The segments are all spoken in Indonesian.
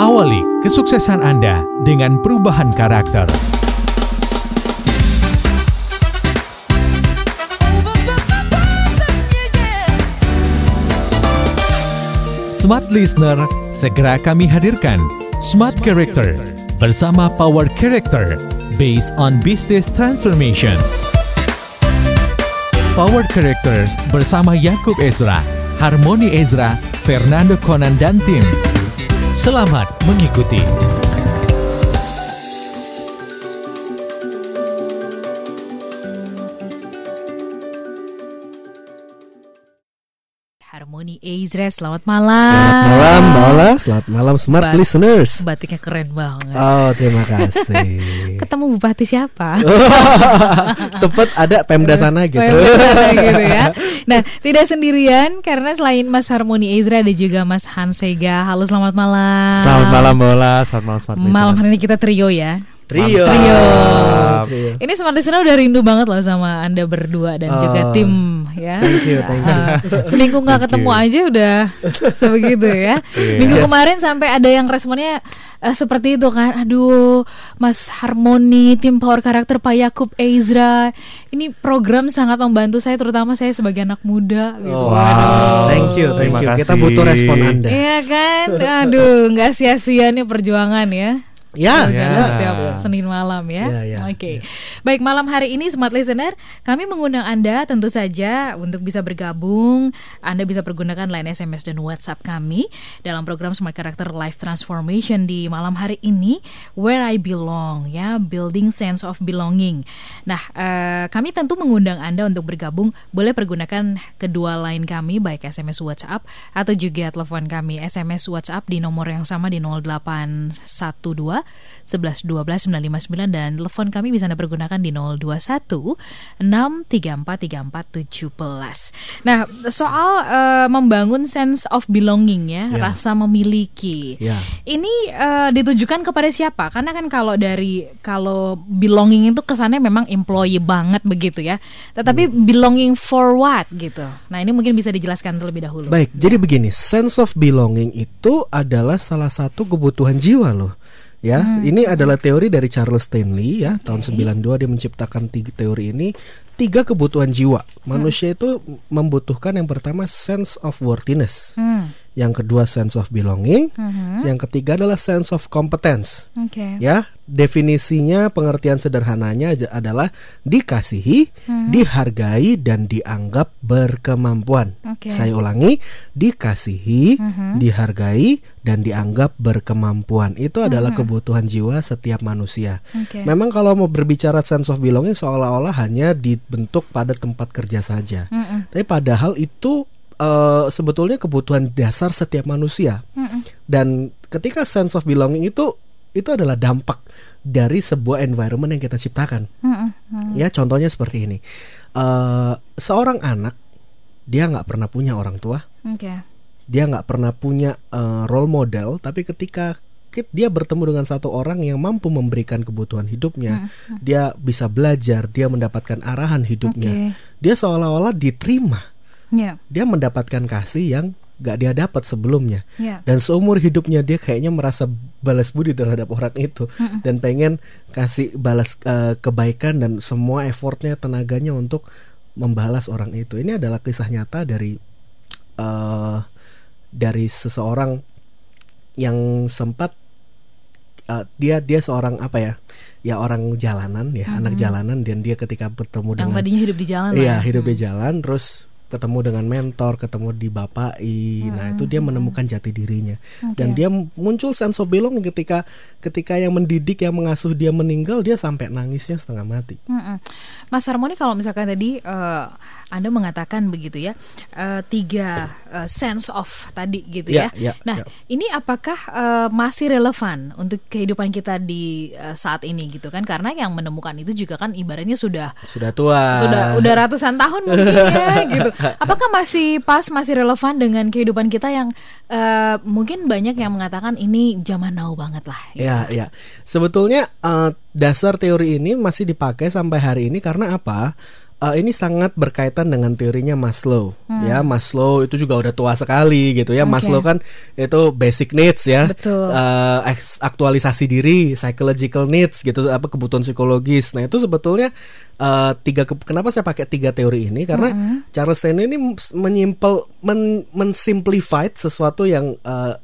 Awali kesuksesan Anda dengan perubahan karakter. Smart Listener, segera kami hadirkan Smart Character bersama Power Character based on Business Transformation. Power Character bersama Yakub Ezra, Harmoni Ezra, Fernando Conan dan tim. Selamat mengikuti. Ezra, selamat malam. Selamat malam, Mbak Ola. Selamat malam, smart Bat- listeners. Batiknya keren banget. Oh, terima kasih. Ketemu bupati siapa? Sempet ada Pemda sana gitu. Pemda sana gitu ya. Nah, tidak sendirian karena selain Mas Harmoni Ezra ada juga Mas Hansega. Halo, selamat malam. Selamat malam Bola, selamat malam Smart Malam hari Listeners. ini kita trio ya. Trio. Trio. Trio. Ini Smart Listener udah rindu banget loh sama Anda berdua dan juga Oh. tim ya. Thank you, thank you. Ah, seminggu nggak Thank ketemu you. aja udah sebegitu ya. Iya. Minggu Yes. kemarin sampai ada yang responnya eh, seperti itu kan. Aduh, Mas Harmoni, tim Power Karakter Pak Yakub Ezra. Ini program sangat membantu saya terutama saya sebagai anak muda gitu. Oh, Wow. Thank you, thank Terima you. Kita butuh respon Anda. Iya kan? Aduh, nggak sia-sia nih perjuangan ya. Ya, Berjalan Ya. setiap Senin malam ya. Ya, ya. Oke. Baik, malam hari ini Smart Listener, kami mengundang Anda tentu saja untuk bisa bergabung. Anda bisa pergunakan line SMS dan WhatsApp kami dalam program Smart Character Life Transformation di malam hari ini Where I Belong ya, Building Sense of Belonging. Nah, eh, kami tentu mengundang Anda untuk bergabung. Boleh pergunakan kedua line kami baik SMS WhatsApp atau juga telepon kami SMS WhatsApp di nomor yang sama di 0812 11 12 959 dan telepon kami bisa Anda pergunakan di 021 634 34 17. Nah, soal eh, membangun sense of belonging ya, Ya. rasa memiliki. Ya. Ini eh, ditujukan kepada siapa? Karena kan kalau dari kalau belonging itu kesannya memang employee banget begitu ya. Tetapi Hmm. belonging for what gitu. Nah, ini mungkin bisa dijelaskan terlebih dahulu. Baik, jadi begini, sense of belonging itu adalah salah satu kebutuhan jiwa loh. Ya, ini adalah teori dari Charles Stanley ya, tahun 92 dia menciptakan tiga teori ini. Tiga kebutuhan jiwa. Manusia itu membutuhkan yang pertama sense of worthiness. Hmm. Yang kedua sense of belonging, Mhm. yang ketiga adalah sense of competence. Oke. Ya, definisinya pengertian sederhananya adalah dikasihi, dihargai dan dianggap berkemampuan. Oke. Saya ulangi, dikasihi, dihargai dan dianggap berkemampuan. Itu adalah kebutuhan jiwa setiap manusia. Oke. Memang kalau mau berbicara sense of belonging seolah-olah hanya dibentuk pada tempat kerja saja. Mm-mm. Tapi padahal itu eh, sebetulnya kebutuhan dasar setiap manusia. Mm-mm. Dan ketika sense of belonging itu itu adalah dampak dari sebuah environment yang kita ciptakan. Mm-mm. Mm. Ya, contohnya seperti ini. Eh, seorang anak dia nggak pernah punya orang tua, Oke. dia nggak pernah punya eh, role model, tapi ketika dia bertemu dengan satu orang yang mampu memberikan kebutuhan hidupnya, dia bisa belajar, dia mendapatkan arahan hidupnya, dia seolah-olah diterima, Ya. dia mendapatkan kasih yang gak dia dapat sebelumnya. Ya. dan seumur hidupnya dia kayaknya merasa balas budi terhadap orang itu. Dan pengen kasih balas eh, kebaikan dan semua effortnya tenaganya untuk membalas orang itu. Ini adalah kisah nyata dari eh dari seseorang yang sempat eh, dia dia seorang apa ya? Ya orang jalanan ya anak jalanan. Dan dia ketika bertemu Yang dengan tadinya hidup di jalan Iya, ya. hidup di jalan terus ketemu dengan mentor, ketemu di bapai. Nah, itu dia menemukan jati dirinya. Dan dia muncul sense of belonging ketika ketika yang mendidik, yang mengasuh dia meninggal, dia sampai nangisnya setengah mati. Mm-mm. Mas Harmoni kalau misalkan tadi eh, Anda mengatakan begitu ya eh, tiga eh, sense of tadi gitu ya. Ya, ya, nah ya. ini apakah eh, masih relevan untuk kehidupan kita di eh, saat ini gitu kan? Karena yang menemukan itu juga kan ibaratnya sudah Sudah tua. sudah udah ratusan tahun mungkin ya gitu. Apakah masih pas masih relevan dengan kehidupan kita yang eh, mungkin banyak yang mengatakan ini zaman now banget lah. gitu. Ya, ya. Sebetulnya eh, dasar teori ini masih dipakai sampai hari ini karena apa? Uh, ini sangat berkaitan dengan teorinya Maslow. Hmm. ya Maslow itu juga udah tua sekali gitu ya. Oke. Maslow kan itu basic needs ya. Betul. Uh, aktualisasi diri psychological needs gitu apa kebutuhan psikologis. Nah itu sebetulnya uh, tiga ke- kenapa saya pakai tiga teori ini? Karena Charles Stanley ini menyimpel men, mensimplified sesuatu yang uh,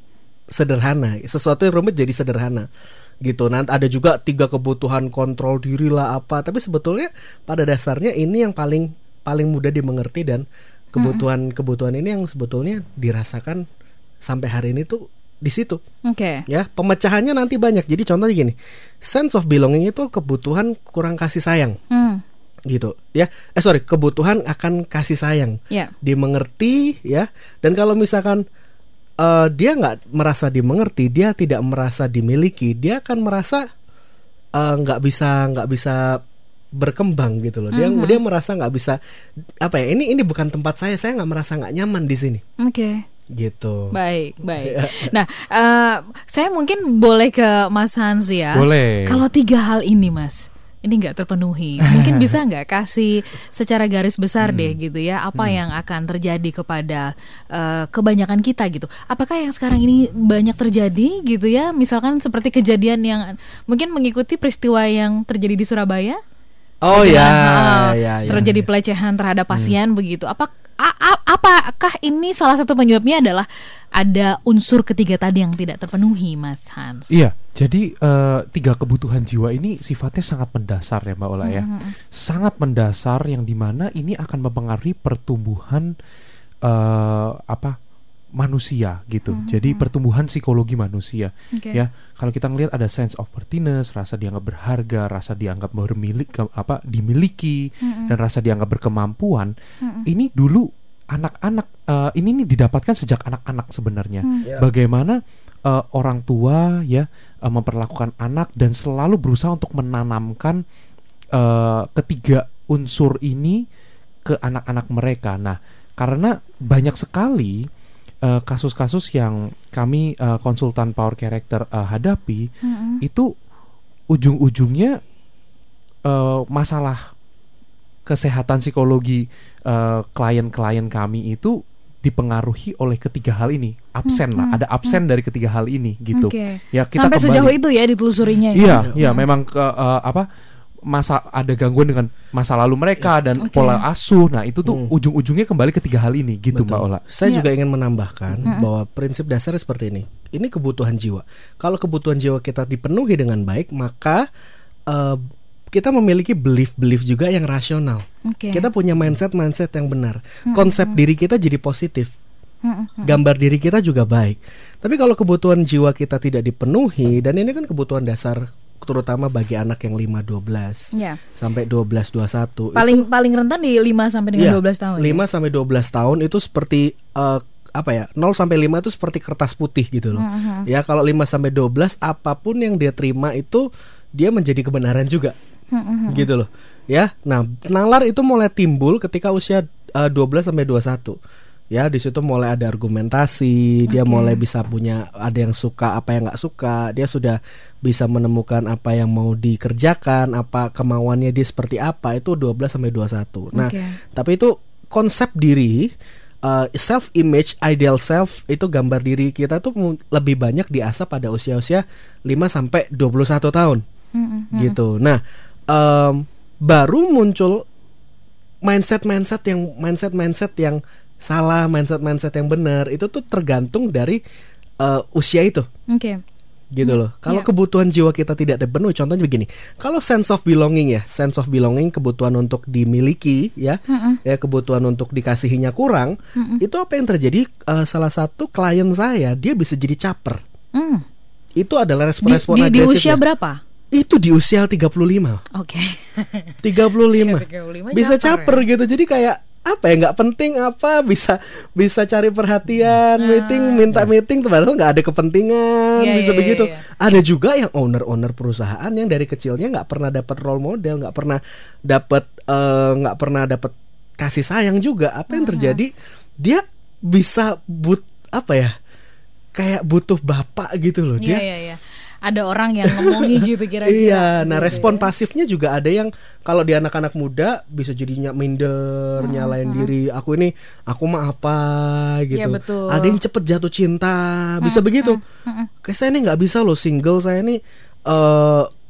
sederhana sesuatu yang rumit jadi sederhana gitu. Nanti ada juga tiga kebutuhan kontrol diri lah apa. Tapi sebetulnya pada dasarnya ini yang paling paling mudah dimengerti dan kebutuhan kebutuhan ini yang sebetulnya dirasakan sampai hari ini tuh di situ. Oke. ya pemecahannya nanti banyak. Jadi contohnya gini sense of belonging itu kebutuhan kurang kasih sayang. Hmm. gitu. Ya eh sorry kebutuhan akan kasih sayang. Ya. dimengerti ya. Dan kalau misalkan eh, dia nggak merasa dimengerti dia tidak merasa dimiliki dia akan merasa eh, nggak bisa nggak bisa berkembang gitu loh dia dia merasa nggak bisa apa ya ini ini bukan tempat saya saya nggak merasa nggak nyaman di sini Oke. gitu Baik, baik. Nah, eh, saya mungkin boleh ke Mas Hans ya. Boleh. Kalau tiga hal ini, Mas, ini nggak terpenuhi, mungkin bisa nggak kasih secara garis besar deh Hmm. gitu ya, apa yang akan terjadi kepada eh, kebanyakan kita gitu. Apakah yang sekarang ini banyak terjadi gitu ya? Misalkan seperti kejadian yang mungkin mengikuti peristiwa yang terjadi di Surabaya. oh Dengan, ya, eh, ya, ya terjadi pelecehan terhadap pasien begitu. Apa apakah ini salah satu penyebabnya adalah ada unsur ketiga tadi yang tidak terpenuhi, Mas Hans? Iya, jadi eh, tiga kebutuhan jiwa ini sifatnya sangat mendasar ya Mbak Ola ya, sangat mendasar yang di mana ini akan mempengaruhi pertumbuhan eh, apa manusia gitu. Jadi pertumbuhan psikologi manusia Oke. ya. Kalau kita ngelihat ada sense of worthiness, rasa dianggap berharga, rasa dianggap bermilik ke- apa dimiliki dan rasa dianggap berkemampuan. Ini dulu anak-anak eh, ini nih didapatkan sejak anak-anak sebenarnya. Ya. Bagaimana eh, orang tua ya eh, memperlakukan anak dan selalu berusaha untuk menanamkan eh, ketiga unsur ini ke anak-anak mereka. Nah, karena banyak sekali eh, kasus-kasus yang kami eh, konsultan power character eh, hadapi itu ujung-ujungnya eh, masalah kesehatan psikologi eh, klien-klien kami itu dipengaruhi oleh ketiga hal ini. Absen lah ada absen dari ketiga hal ini gitu. Oke. ya kita Sampai kembali- sejauh itu ya ditelusurinya ya. Iya, iya memang ke eh, apa masa ada gangguan dengan masa lalu mereka dan Oke. pola asuh. Nah, itu tuh ujung-ujungnya kembali ke tiga hal ini gitu Mbak Ola. Saya Iya. juga ingin menambahkan bahwa prinsip dasarnya seperti ini. Ini kebutuhan jiwa. Kalau kebutuhan jiwa kita dipenuhi dengan baik, maka eh, kita memiliki belief-belief juga yang rasional. Oke. Kita punya mindset-mindset yang benar. Konsep diri kita jadi positif. Gambar diri kita juga baik. Tapi kalau kebutuhan jiwa kita tidak dipenuhi dan ini kan kebutuhan dasar terutama bagi anak yang 5 12 Ya. sampai 12 21 Paling paling rentan di 5 sampai dengan Iya, 12 tahun. 5 sampai 12 tahun itu seperti eh, apa ya? 0 sampai 5 itu seperti kertas putih gitu loh. Mm-hmm. Ya, kalau 5 sampai 12 apa pun yang dia terima itu dia menjadi kebenaran juga. Mm-hmm. Gitu loh. Ya. Nah, nalar itu mulai timbul ketika usia eh, 12 sampai 21. Ya, di situ mulai ada argumentasi, dia Oke. mulai bisa punya ada yang suka apa yang nggak suka, dia sudah bisa menemukan apa yang mau dikerjakan, apa kemauannya dia seperti apa, itu 12 sampai 21. Nah, tapi itu konsep diri self image, ideal self itu gambar diri kita tuh lebih banyak diasah pada usia-usia 5 sampai 21 tahun. Mm-mm. Gitu. Nah, em, baru muncul mindset-mindset yang mindset-mindset yang salah, mindset-mindset yang benar itu tuh tergantung dari eh, usia itu Oke. gitu loh. Kalau Iya. kebutuhan jiwa kita tidak terpenuhi, contohnya begini. Kalau sense of belonging ya, sense of belonging kebutuhan untuk dimiliki ya, ya kebutuhan untuk dikasihinya kurang, itu apa yang terjadi? Eh, salah satu klien saya dia bisa jadi caper. Hmm. Itu adalah Di, respon-respon di, di agresifnya. usia berapa? Itu di usia 35. Oke. 35. Usia 35 bisa caper caper gitu. Jadi kayak apa ya nggak penting apa bisa bisa cari perhatian meeting minta meeting tuh padahal nggak ada kepentingan Iya, bisa iya, begitu. iya, iya. ada juga yang owner-owner perusahaan yang dari kecilnya nggak pernah dapat role model nggak pernah dapat eh, nggak pernah dapat kasih sayang juga. Apa yang terjadi? Dia bisa but apa ya kayak butuh bapak gitu loh Iya, dia iya, iya. Ada orang yang ngomongi gitu kira-kira. Iya, nah Gitu respon ya. pasifnya juga ada yang kalau di anak-anak muda bisa jadinya minder, nyalain diri. Aku ini aku mah apa gitu. Iya, betul. Ada yang cepet jatuh cinta, bisa begitu. Kayak saya ini nggak bisa loh single, saya ini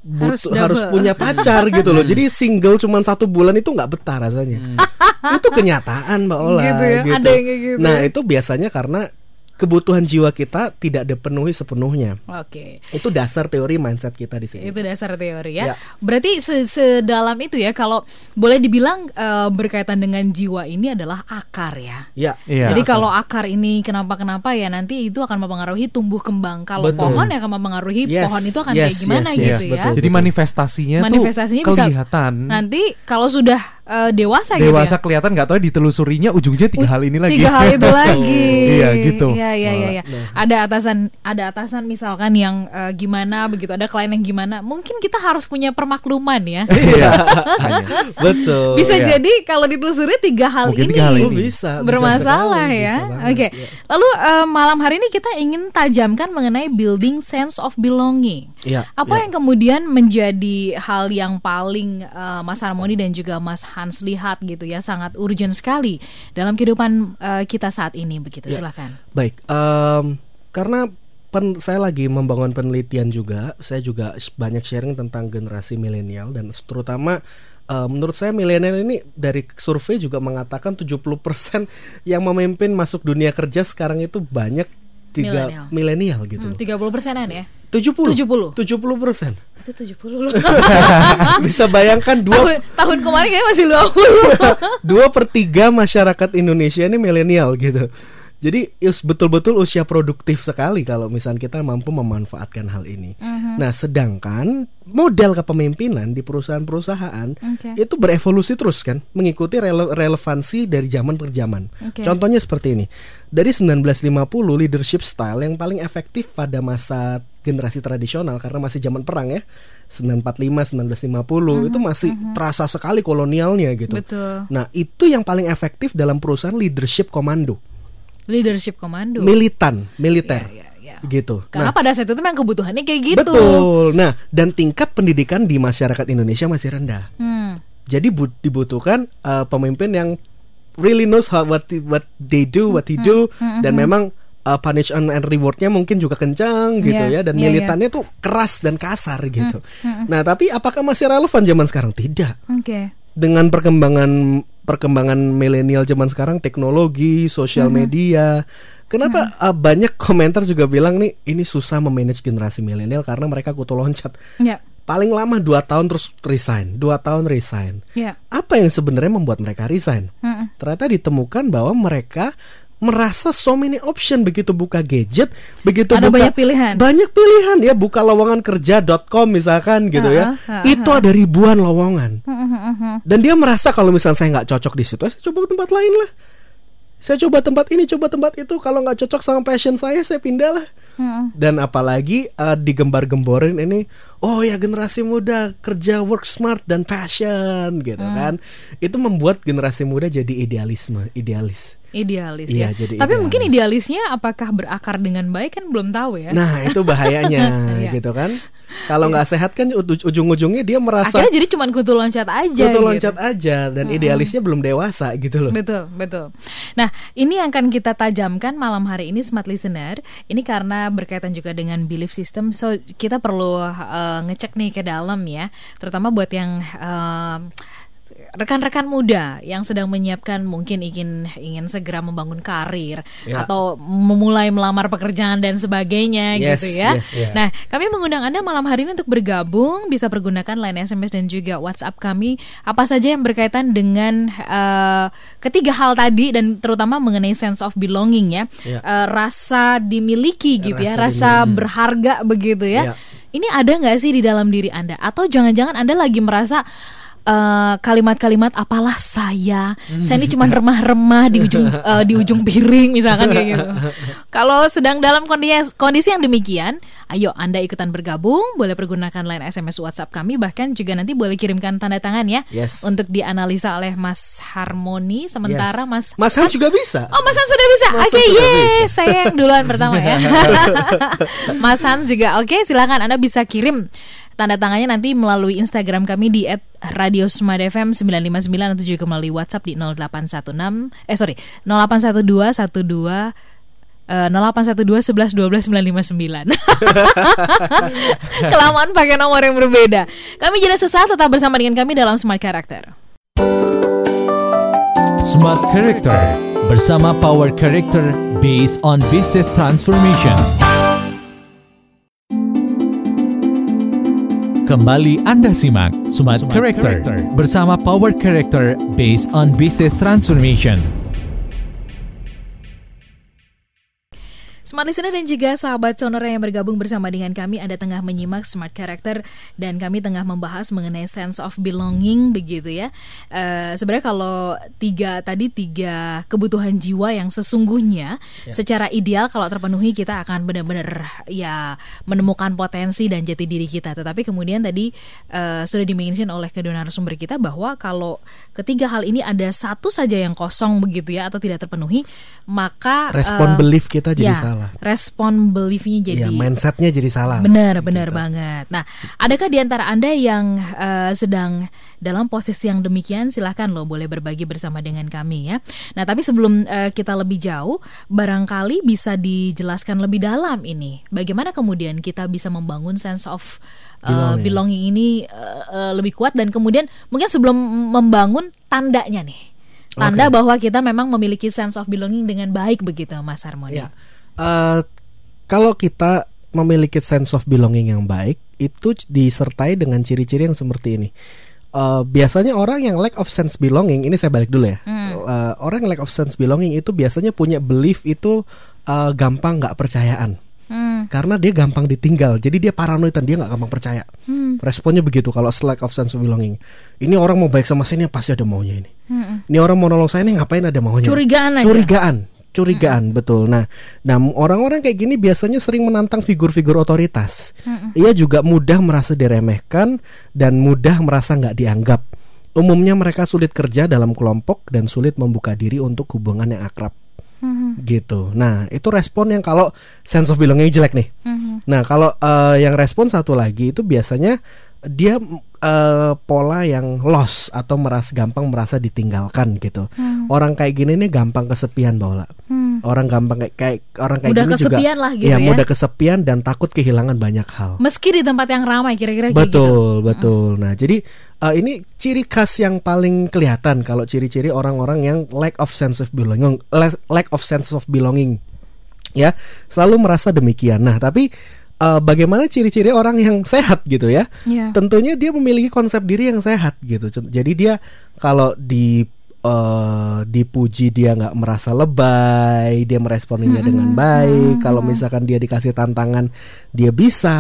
Harus butuh harus, double. punya pacar gitu loh. Jadi single cuma satu bulan itu nggak betah rasanya. itu kenyataan Mbak Ola. Gitu ya, ada yang kayak gitu. Nah itu biasanya karena kebutuhan jiwa kita tidak dipenuhi sepenuhnya. Oke. Itu dasar teori mindset kita di sini. Itu dasar teori ya. Ya. Berarti se- sedalam itu ya kalau boleh dibilang eh, berkaitan dengan jiwa ini adalah akar ya. Ya. Iya. Jadi kalau akar ini kenapa-kenapa ya nanti itu akan mempengaruhi tumbuh kembang. Kalau Betul. pohon ya akan mempengaruhi Yes, pohon itu akan yes, kayak gimana yes, gitu yes, ya. betul. Jadi manifestasinya, Manifestasinya tuh bisa kelihatan. Nanti kalau sudah eh, dewasa, gitu Dewasa ya. kelihatan nggak tahu ya ditelusurinya ujungnya tiga hal ini lagi. Tiga hal itu lagi. Iya, gitu. Iya iya iya. iya. Ada atasan ada atasan misalkan yang eh, gimana begitu, ada klien yang gimana. Mungkin kita harus punya permakluman ya. Iya. Hanya. Betul. Bisa Iya. jadi kalau ditelusuri tiga hal Mungkin ini, tiga hal ini. bisa, bisa bermasalah sekali, ya. bisa banget, Oke. ya. Lalu eh, malam hari ini kita ingin tajamkan mengenai building sense of belonging. Iya, Apa iya. yang kemudian menjadi hal yang paling eh, Mas Harmoni dan juga Mas Hans lihat gitu ya sangat urgent sekali dalam kehidupan eh, kita saat ini begitu. Ya. Silakan. Baik, em, karena pen- saya lagi membangun penelitian juga, saya juga banyak sharing tentang generasi milenial dan terutama eh, menurut saya milenial ini dari survei juga mengatakan 70% yang memimpin masuk dunia kerja sekarang itu banyak tiga Milenial. milenial gitu. Hmm, 30 persenan ya? 70 70. 70 persen. Itu 70 loh. Bisa bayangkan dua tahun, tahun kemarin kayaknya masih 20. dua per tiga masyarakat Indonesia ini milenial gitu. Jadi us- betul-betul usia produktif sekali kalau misalnya kita mampu memanfaatkan hal ini. Mhm. Nah, sedangkan model kepemimpinan di perusahaan-perusahaan Oke. itu berevolusi terus kan, mengikuti rele- relevansi dari zaman per zaman. Oke. Contohnya seperti ini. Dari 1950 leadership style yang paling efektif pada masa generasi tradisional karena masih zaman perang ya. 1945 1950 itu masih terasa sekali kolonialnya gitu. Betul. Nah, itu yang paling efektif dalam perusahaan leadership komando, Leadership komando. militan, militer. Iya, iya, iya. Gitu. Karena Nah, pada saat itu memang kebutuhannya kayak gitu. betul. Nah, dan tingkat pendidikan di masyarakat Indonesia masih rendah. Hmm. Jadi bu- dibutuhkan uh, pemimpin yang really knows how what what they do, what he do dan memang uh, punishment and rewardnya mungkin juga kencang gitu Iya, ya dan iya, militannya tuh keras dan kasar gitu. Nah, tapi apakah masih relevan zaman sekarang? Tidak. Oke. dengan perkembangan perkembangan milenial zaman sekarang teknologi sosial media kenapa uh, banyak komentar juga bilang nih ini susah memanage generasi milenial karena mereka kutu loncat Ya. paling lama dua tahun terus resign dua tahun resign Ya. apa yang sebenarnya membuat mereka resign Mm-mm. ternyata ditemukan bahwa mereka merasa so many option begitu buka gadget begitu Ada buka banyak pilihan. banyak pilihan ya buka lowongan kerja.com misalkan gitu ya Ha-ha, ha-ha. itu ada ribuan lowongan Mm-mm. dan dia merasa kalau misalnya saya nggak cocok di situ, saya coba tempat lain lah. Saya coba tempat ini, coba tempat itu. Kalau nggak cocok sama passion saya, saya pindah lah. Dan apalagi eh, digembar-gemborin ini, oh ya generasi muda kerja work smart dan passion gitu Hmm. kan. Itu membuat generasi muda jadi idealisme, idealis. Idealis Iya, ya. jadi Tapi idealis. mungkin idealisnya apakah berakar dengan baik kan belum tahu ya. Nah itu bahayanya Iya. gitu kan. Kalau nggak sehat kan uj- ujung-ujungnya dia merasa Akhirnya jadi cuma kutu loncat aja betul gitu. loncat aja dan idealisnya belum dewasa gitu loh. Betul, betul. Nah, ini yang akan kita tajamkan malam hari ini smart listener. Ini karena berkaitan juga dengan belief system. So, kita perlu uh, ngecek nih ke dalam ya, terutama buat yang um, rekan-rekan muda yang sedang menyiapkan mungkin ingin ingin segera membangun karir Ya. atau memulai melamar pekerjaan dan sebagainya Yes, gitu ya. yes, yes. Nah, kami mengundang Anda malam hari ini untuk bergabung, bisa pergunakan line SMS dan juga WhatsApp kami apa saja yang berkaitan dengan eh, ketiga hal tadi dan terutama mengenai sense of belonging ya. Ya. Eh, rasa dimiliki gitu ya, Rasa rasa berharga begitu ya. Ya. Ini ada nggak sih di dalam diri Anda atau jangan-jangan Anda lagi merasa eh, kalimat-kalimat apalah saya. Saya ini cuma remah-remah di ujung eh, di ujung piring misalkan kayak gitu. Kalau sedang dalam kondisi kondisi yang demikian, ayo Anda ikutan bergabung, boleh pergunakan line SMS WhatsApp kami bahkan juga nanti boleh kirimkan tanda tangan ya Yes. untuk dianalisa oleh Mas Harmoni sementara Yes. Mas Mas Hans juga bisa. Oh Mas Hans sudah bisa. Oke, yeay. bisa. Saya yang duluan pertama ya. Mas Hans juga. Oke, silakan Anda bisa kirim tanda tangannya nanti melalui Instagram kami di @radiosmadfm959 atau juga melalui WhatsApp di 0816 eh sorry 0812 12 eh, 0812 11 12 959 Kelamaan pakai nomor yang berbeda. Kami jadi sesaat tetap bersama dengan kami dalam Smart Character. Smart Character bersama Power Character based on business transformation. Kembali Anda simak Smart, Character, bersama Power Character based on business transformation. Smart Listener dan juga sahabat sonora yang bergabung bersama dengan kami Anda tengah menyimak Smart Character dan kami tengah membahas mengenai sense of belonging begitu ya. Eh, Sebenarnya kalau tiga tadi tiga kebutuhan jiwa yang sesungguhnya secara ideal kalau terpenuhi kita akan benar-benar ya menemukan potensi dan jati diri kita. Tetapi kemudian tadi eh, sudah dimention oleh kedua narasumber kita bahwa kalau ketiga hal ini ada satu saja yang kosong begitu ya atau tidak terpenuhi maka Respon eh, belief kita jadi ya, salah. Respon beliefnya jadi Iya, mindsetnya jadi salah. benar benar Gitu. banget. Nah, adakah di antara anda yang eh, sedang dalam posisi yang demikian? Silahkan loh, boleh berbagi bersama dengan kami ya. Nah, tapi sebelum eh, kita lebih jauh, barangkali bisa dijelaskan lebih dalam ini. Bagaimana kemudian kita bisa membangun sense of eh, Belonging. belonging ini eh, eh, lebih kuat dan kemudian mungkin sebelum membangun tandanya nih. Tanda bahwa kita memang memiliki sense of belonging dengan baik begitu, Mas Harmoni. Ya. Eh, kalau kita memiliki sense of belonging yang baik, itu disertai dengan ciri-ciri yang seperti ini. Eh, biasanya orang yang lack of sense belonging, ini saya balik dulu ya. Eh, orang yang lack of sense belonging itu biasanya punya belief itu eh, gampang nggak percayaan. Hmm. Karena dia gampang ditinggal, jadi dia paranoid dan dia nggak gampang percaya. Hmm. Responnya begitu kalau lack of sense of belonging. Ini orang mau baik sama saya ini pasti ada maunya ini. Hmm. Ini orang mau nolong saya ini ngapain ada maunya? Curigaan aja. Curigaan, curigaan betul. Nah, nah orang-orang kayak gini biasanya sering menantang figur-figur otoritas. Ia juga mudah merasa diremehkan dan mudah merasa nggak dianggap. Umumnya mereka sulit kerja dalam kelompok dan sulit membuka diri untuk hubungan yang akrab. Hmm. Gitu. Nah, itu respon yang kalau sense of belonging jelek nih. Hmm. Nah, kalau eh, yang respon satu lagi itu biasanya dia eh, pola yang loss atau merasa gampang merasa ditinggalkan gitu. Orang kayak gini nih gampang kesepian Paula. Hmm. Orang gampang kayak, kayak orang kayak Mudah gini juga kesepian lah gitu Iya, ya. mudah kesepian dan takut kehilangan banyak hal. Meski di tempat yang ramai kira-kira kayak gitu. Betul, betul. Nah, jadi eh, ini ciri khas yang paling kelihatan kalau ciri-ciri orang-orang yang lack of sense of belonging, la- lack of sense of belonging. Ya, selalu merasa demikian. Nah, tapi eh, bagaimana ciri-ciri orang yang sehat gitu ya? Iya. Tentunya dia memiliki konsep diri yang sehat gitu. Jadi dia kalau di eh, dipuji dia nggak merasa lebay, dia meresponinya dengan baik. Kalau misalkan dia dikasih tantangan, dia bisa.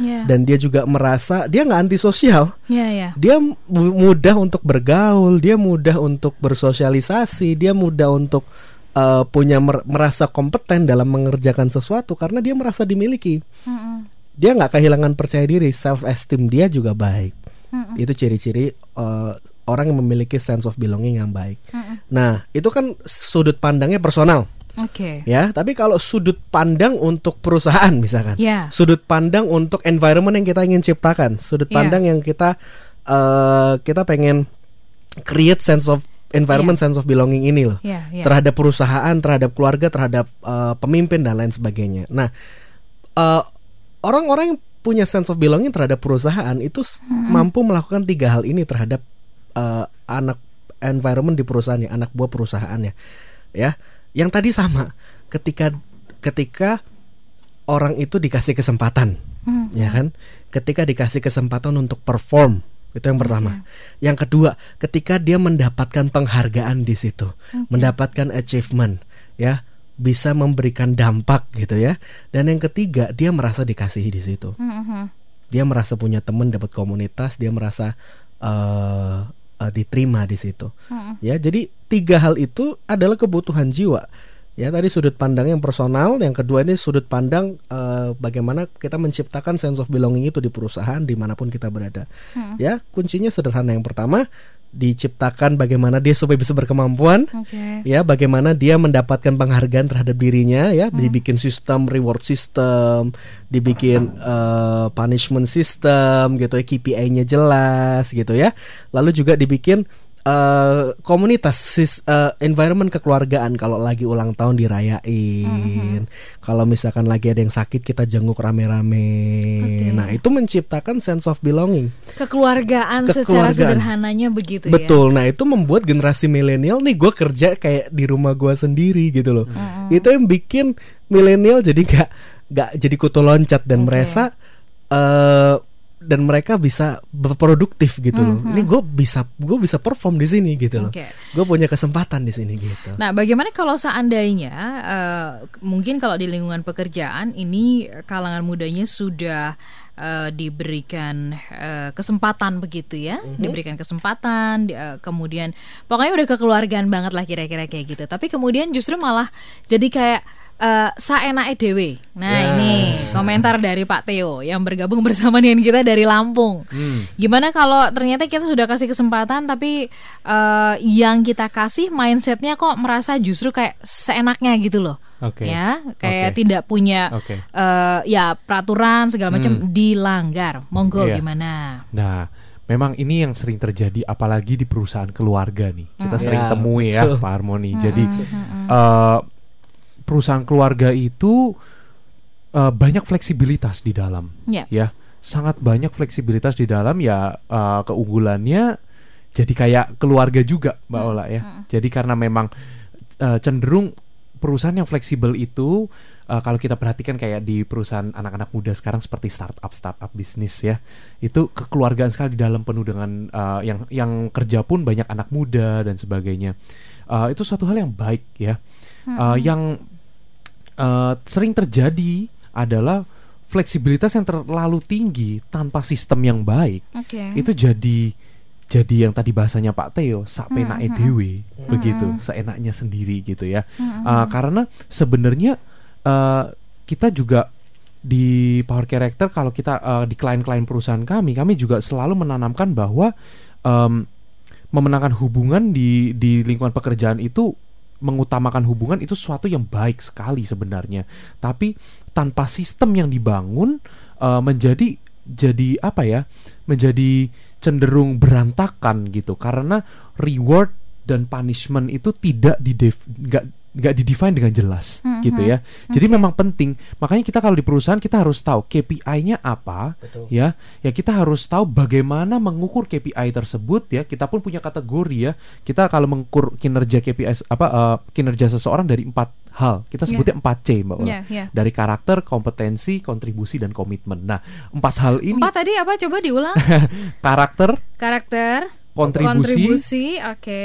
Iya. Dan dia juga merasa dia nggak antisosial. Iya, iya. Dia mu- mudah untuk bergaul, dia mudah untuk bersosialisasi, dia mudah untuk eh, punya mer- merasa kompeten dalam mengerjakan sesuatu karena dia merasa dimiliki. Mm-mm. Dia nggak kehilangan percaya diri, self esteem dia juga baik. Mm-mm. Itu ciri-ciri eh, orang yang memiliki sense of belonging yang baik. Nah, itu kan sudut pandangnya personal, Oke. ya. Tapi kalau sudut pandang untuk perusahaan misalkan, Ya. sudut pandang untuk environment yang kita ingin ciptakan, sudut Iya. pandang yang kita eh, kita pengen create sense of environment, sense of belonging ini loh, Iya, iya. terhadap perusahaan, terhadap keluarga, terhadap eh, pemimpin dan lain sebagainya. Nah, eh, orang-orang yang punya sense of belonging terhadap perusahaan itu s- mampu melakukan tiga hal ini terhadap eh, anak environment di perusahaannya, anak buah perusahaannya, ya. Yang tadi sama, ketika ketika orang itu dikasih kesempatan, Hmm. ya kan? Ketika dikasih kesempatan untuk perform, itu yang pertama. Yang kedua, ketika dia mendapatkan penghargaan di situ, mendapatkan achievement, ya, bisa memberikan dampak gitu ya. Dan yang ketiga, dia merasa dikasihi di situ. Mm-mm. Dia merasa punya teman, dapat komunitas, dia merasa uh, uh, diterima di situ. Mm-mm. Ya, jadi tiga hal itu adalah kebutuhan jiwa. Ya, tadi sudut pandang yang personal, yang kedua ini sudut pandang uh, bagaimana kita menciptakan sense of belonging itu di perusahaan di mana pun kita berada. Mm. Ya, kuncinya sederhana. Yang pertama, diciptakan bagaimana dia supaya bisa berkemampuan. Oke. Ya, bagaimana dia mendapatkan penghargaan terhadap dirinya. Ya, dibikin sistem reward system, dibikin uh, punishment system, gitu ya, KPI-nya jelas, gitu ya. Lalu juga dibikin eh, komunitas sis, eh, environment kekeluargaan kalau lagi ulang tahun dirayain kalau misalkan lagi ada yang sakit kita jenguk rame-rame Oke. nah itu menciptakan sense of belonging Kekeluargaan, secara Kekeluargaan. sederhananya begitu ya. betul nah itu membuat generasi milenial nih gue kerja kayak di rumah gue sendiri gitu loh itu yang bikin milenial jadi gak gak jadi kutu loncat dan Oke. merasa eh dan mereka bisa berproduktif gitu loh. Ini gue bisa gue bisa perform di sini gitu loh. Oke. Gue punya kesempatan di sini gitu. Nah, bagaimana kalau seandainya eh, mungkin kalau di lingkungan pekerjaan ini kalangan mudanya sudah eh, diberikan eh, kesempatan begitu ya, diberikan kesempatan, di- eh, kemudian pokoknya udah kekeluargaan banget lah kira-kira kayak gitu. Tapi kemudian justru malah jadi kayak eh saenake dewe. Nah, Ya. ini komentar dari Pak Theo yang bergabung bersama dengan kita dari Lampung. Hmm. Gimana kalau ternyata kita sudah kasih kesempatan tapi eh, yang kita kasih mindsetnya kok merasa justru kayak seenaknya gitu loh. Oke. Ya, kayak Oke. tidak punya Oke. eh, ya peraturan segala macam dilanggar. Monggo Iya. gimana? Nah, memang ini yang sering terjadi apalagi di perusahaan keluarga nih. Kita Mm. sering Ya, temui ya, betul. Pak Harmoni. Jadi eh, perusahaan keluarga itu eh, banyak fleksibilitas di dalam. Ya. Ya, sangat banyak fleksibilitas di dalam ya eh, keunggulannya jadi kayak keluarga juga, Mbak Ola ya. Jadi karena memang eh, cenderung perusahaan yang fleksibel itu eh, kalau kita perhatikan kayak di perusahaan anak-anak muda sekarang seperti startup startup bisnis ya itu kekeluargaan sekali di dalam penuh dengan eh, yang yang kerja pun banyak anak muda dan sebagainya Eh, itu suatu hal yang baik ya Eh, yang eh, sering terjadi adalah fleksibilitas yang terlalu tinggi tanpa sistem yang baik Oke. itu jadi jadi yang tadi bahasanya Pak Theo sak penake dhewe begitu seenaknya sendiri gitu ya. Uh, karena sebenarnya uh, kita juga di power character kalau kita uh, di klien-klien perusahaan kami kami juga selalu menanamkan bahwa um, memenangkan hubungan di di lingkungan pekerjaan itu mengutamakan hubungan itu sesuatu yang baik sekali sebenarnya. Tapi tanpa sistem yang dibangun uh, menjadi jadi apa ya menjadi cenderung berantakan gitu. Karena reward dan punishment itu tidak di nggak nggak didefine dengan jelas gitu ya. Jadi memang penting. Makanya kita kalau di perusahaan kita harus tahu KPI-nya apa Betul. ya. Ya kita harus tahu bagaimana mengukur KPI tersebut ya. Kita pun punya kategori ya. Kita kalau mengukur kinerja KPI apa eh, kinerja seseorang dari empat hal. Kita Ya. sebutnya 4 C mbak Ola. Ya, ya. dari karakter kompetensi kontribusi dan komitmen. Nah empat hal ini Empat tadi apa? Coba diulang. karakter Karakter, kontribusi, kontribusi, oke,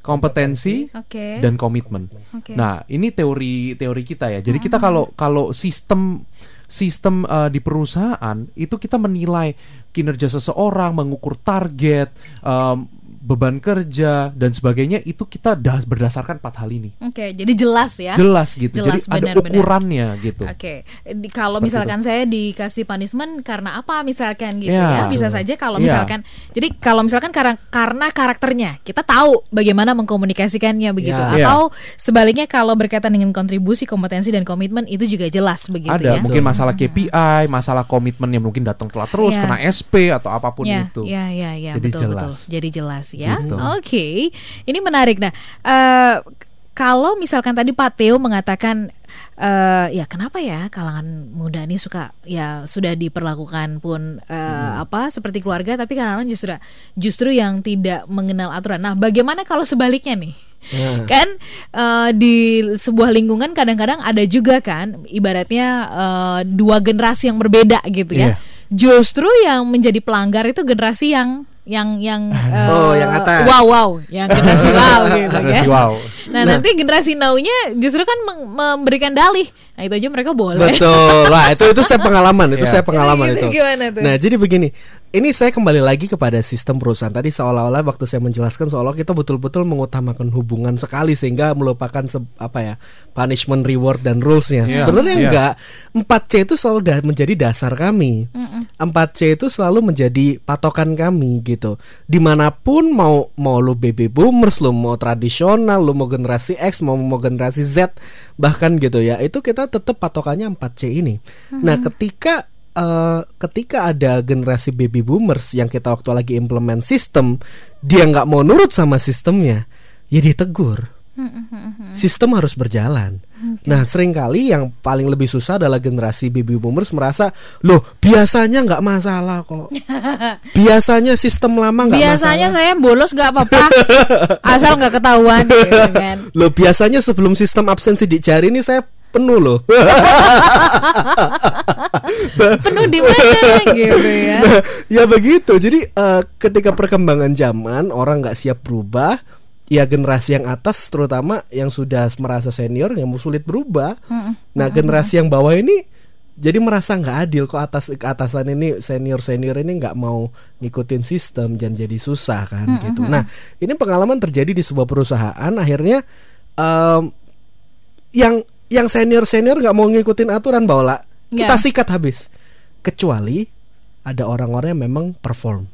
kompetensi oke, dan komitmen oke. Nah, ini teori teori kita ya. Jadi kita kalau kalau sistem sistem eh, di perusahaan itu kita menilai kinerja seseorang, mengukur target, em, beban kerja dan sebagainya itu kita dah berdasarkan empat hal ini. Oke, jadi jelas ya. Jelas gitu. Jelas, Jadi ada benar-benar. ukurannya gitu. Oke, Di- kalau Seperti misalkan saya dikasih punishment karena apa misalkan gitu Ya. ya, bisa saja kalau Ya. misalkan, jadi kalau misalkan karena karena karakternya kita tahu bagaimana mengkomunikasikannya begitu, Ya. atau sebaliknya kalau berkaitan dengan kontribusi, kompetensi dan komitmen itu juga jelas begitu ada ya. mungkin masalah KPI, masalah komitmen yang mungkin datang telat terus, Ya. kena SP atau apa pun ya, itu. Ya, ya, ya, Jadi betul, betul. jelas. Jadi jelas ya. Gitu. Oke, ini menarik. Nah, eh, kalau misalkan tadi Pak Theo mengatakan, eh, ya kenapa ya kalangan muda ini suka ya sudah diperlakukan pun eh, Hmm. apa seperti keluarga, tapi kadang-kadang justru justru yang tidak mengenal aturan. Nah, bagaimana kalau sebaliknya nih? Nah, kan eh, di sebuah lingkungan kadang-kadang ada juga kan ibaratnya eh, dua generasi yang berbeda gitu ya Iya. justru yang menjadi pelanggar itu generasi yang yang yang Oh, eh, yang atas. wow wow yang generasi wow gitu kan wow. nah, nanti generasi now-nya justru kan memberikan dalih nah itu aja mereka boleh Betul. Lah, itu itu saya pengalaman, itu Iya. saya pengalaman itu. gimana tuh? Nah, jadi begini. Ini saya kembali lagi kepada sistem perusahaan. Tadi seolah-olah waktu saya menjelaskan seolah kita betul-betul mengutamakan hubungan sekali sehingga melupakan se- apa ya? punishment, reward dan rulesnya. Iya, Sebenarnya iya. enggak. 4C itu selalu da- menjadi dasar kami. 4C itu selalu menjadi patokan kami gitu. Di mana pun mau mau lu baby boomers, lu mau tradisional, lu mau generasi X, mau mau generasi Z, bahkan gitu ya. Itu kita tetap patokannya 4C ini. Nah, ketika eh, ketika ada generasi baby boomers yang kita waktu lagi implement sistem, dia nggak mau nurut sama sistemnya, ya ditegur. Sistem harus berjalan. Nah, sering kali yang paling lebih susah adalah generasi baby boomers merasa, loh biasanya nggak masalah kok. biasanya sistem lama nggak biasanya masalah. saya bolos gak apa-apa asal nggak ketahuan gitu kan Loh biasanya sebelum sistem absensi dicari ini saya penuh loh. penuh di mana gitu ya Nah, ya begitu. Jadi eh, ketika perkembangan zaman orang nggak siap berubah, ya generasi yang atas terutama yang sudah merasa senior yang sulit berubah. Nah generasi yang bawah ini jadi merasa nggak adil kok atas ke atasan ini senior senior ini nggak mau ngikutin sistem dan jadi susah kan gitu. Nah ini pengalaman terjadi di sebuah perusahaan akhirnya em, yang yang senior senior nggak mau ngikutin aturan bawa kita Ya. sikat habis. Kecuali ada orang-orang yang memang perform.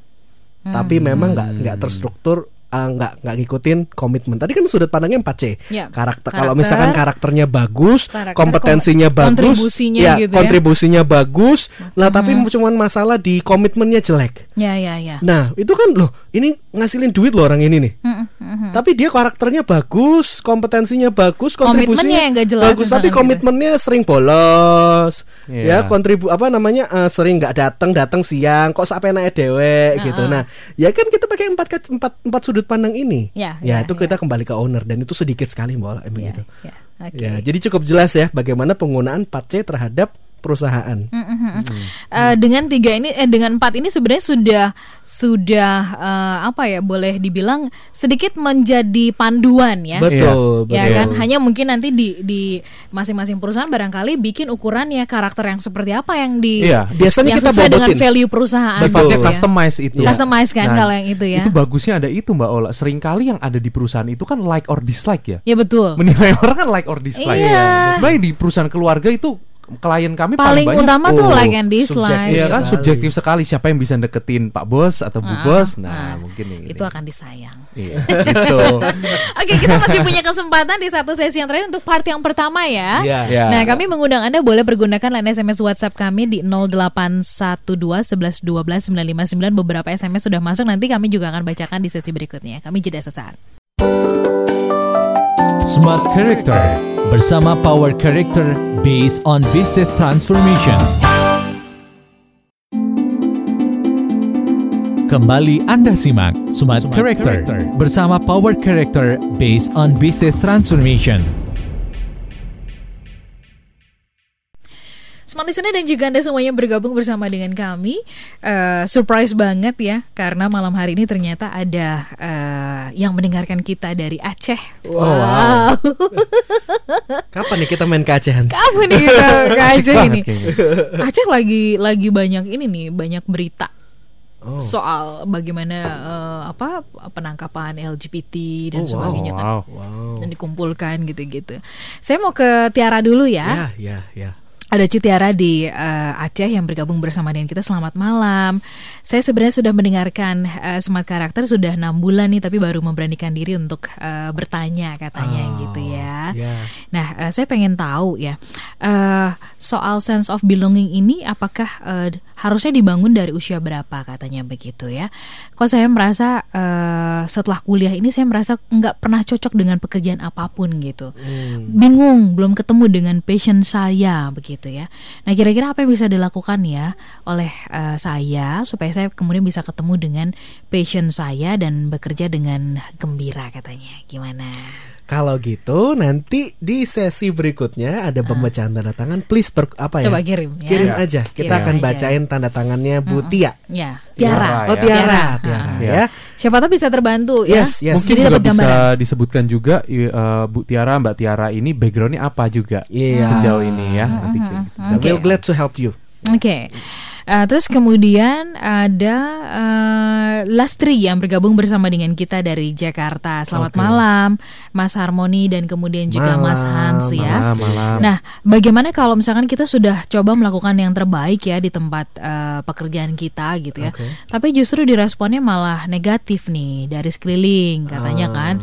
Tapi memang nggak nggak terstruktur uh, nggak nggak ngikutin komitmen tadi kan sudut pandangnya 4C Ya, karakter kalau karakter. misalkan karakternya bagus Karakter, kompetensinya kom- bagus kontribusinya ya gitu ya. kontribusinya bagus nah tapi cuman masalah di komitmennya jelek ya ya ya nah itu kan loh ini ngasilin duit loh orang ini nih Mm, mm, mm. tapi dia karakternya bagus, kompetensinya bagus, Komitmennya kontribusinya yang nggak jelas bagus, tapi gitu. komitmennya sering bolos, Iya. ya kontribu apa namanya eh, sering nggak datang, datang siang, kok sampai naik dewe gitu. Nah, ya kan kita pakai empat empat empat sudut pandang ini. Ya, ya, ya, itu kita kembali ke owner dan itu sedikit sekali mbak ya begitu. ya oke Ya, jadi cukup jelas ya bagaimana penggunaan 4C terhadap perusahaan. Mm, mm, mm, mm. Eh, dengan tiga ini eh, dengan empat ini sebenarnya sudah sudah eh, apa ya boleh dibilang sedikit menjadi panduan ya Betul, ya betul. kan hanya mungkin nanti di di masing-masing perusahaan barangkali bikin ukurannya karakter yang seperti apa yang di Iya. Biasanya yang kita sesuai dengan value perusahaan Sifatnya gitu ya. customize itu. Iya. Customize kan Nah, kalau yang itu ya Itu bagusnya ada itu Mbak Ola. Seringkali yang ada di perusahaan itu kan like or dislike ya. ya betul Menilai orang kan like or dislike. Iya. Sebenarnya di perusahaan keluarga itu klien kami paling paling, banyak utama tuh oh, like and dislike Iya kan sekali. subjektif sekali siapa yang bisa deketin Pak Bos atau Bu Ah, Bos. Nah, ah. mungkin ini. itu akan disayang Iya, gitu. Oke, kita masih punya kesempatan di satu sesi yang terakhir untuk part yang pertama ya. Iya. Ya. Nah, kami mengundang Anda boleh pergunakan line SMS WhatsApp kami di 0812 11 12 959. Beberapa SMS sudah masuk, nanti kami juga akan bacakan di sesi berikutnya. Kami jeda sesaat. Smart Character bersama Power Character based on business transformation. Kembali Anda simak Smart, Character, bersama Power Character based on business transformation. Smart Listener dan juga Anda semuanya bergabung bersama dengan kami. Eh, surprise banget ya, karena malam hari ini ternyata ada eh, yang mendengarkan kita dari Aceh. Wow. wow. Kapan nih kita main ke Aceh Hans? Apa nih kita ke Aceh ini? Aceh lagi lagi banyak ini nih, banyak berita Oh. soal bagaimana eh, apa penangkapan LGBT dan Oh, wow. sebagainya kan Wow. Wow. dan dikumpulkan gitu-gitu. Saya mau ke Tiara dulu ya. Ya, ya, ya. Ada Cu Tiara di eh, Aceh yang bergabung bersama dengan kita. Selamat malam. Saya sebenarnya sudah mendengarkan eh, Smart Karakter sudah enam bulan nih, tapi baru memberanikan diri untuk eh, bertanya katanya Oh, gitu ya. ya. Nah, eh, saya pengen tahu ya eh, soal sense of belonging ini, apakah eh, harusnya dibangun dari usia berapa katanya begitu ya? Kok saya merasa eh, setelah kuliah ini saya merasa nggak pernah cocok dengan pekerjaan apa pun gitu Hmm. bingung, belum ketemu dengan passion saya begitu ya. Nah, kira-kira apa yang bisa dilakukan ya oleh eh, saya supaya saya kemudian bisa ketemu dengan passion saya dan bekerja dengan gembira katanya. Gimana? Kalau gitu nanti di sesi berikutnya ada pemecahan tanda tangan. Please ber, apa ya? Ah. Coba kirim ya. Kirim Ya. aja. Kita Kirim akan aja. bacain tanda tangannya Bu Tia. Ya, Tiara. Tiara. Oh ya. Tiara, Tiara. Tiara Ah. ya. Siapa tahu bisa terbantu ya. Yes, yes. Mungkin Jadi juga dapat bisa gambaran. disebutkan juga eh, Bu Tiara, Mbak Tiara ini backgroundnya apa juga Iya. sejauh ini ya. Nanti kita bisa- Oke. We're glad to help you. Oke. Uh, terus kemudian ada uh, Lastri yang bergabung bersama dengan kita dari Jakarta. Selamat Oke. malam, Mas Harmoni dan kemudian juga Mas Malam, Hans ya. Malam, malam. Nah, bagaimana kalau misalkan kita sudah coba melakukan yang terbaik ya di tempat uh, pekerjaan kita gitu ya, Oke. tapi justru diresponnya malah negatif nih dari sekeliling katanya Ah. kan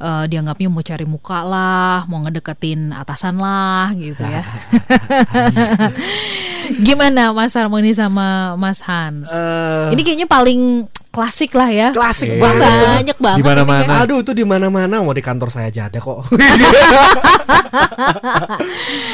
uh, dianggapnya mau cari muka lah, mau ngedeketin atasan lah gitu ya. Gimana Mas Harmoni sama Mas Hans? Eh, Ini kayaknya paling klasik lah ya. klasik Oke. banget. Banyak banget. Di mana-mana. Aduh itu di mana-mana mau di kantor saya aja ada kok.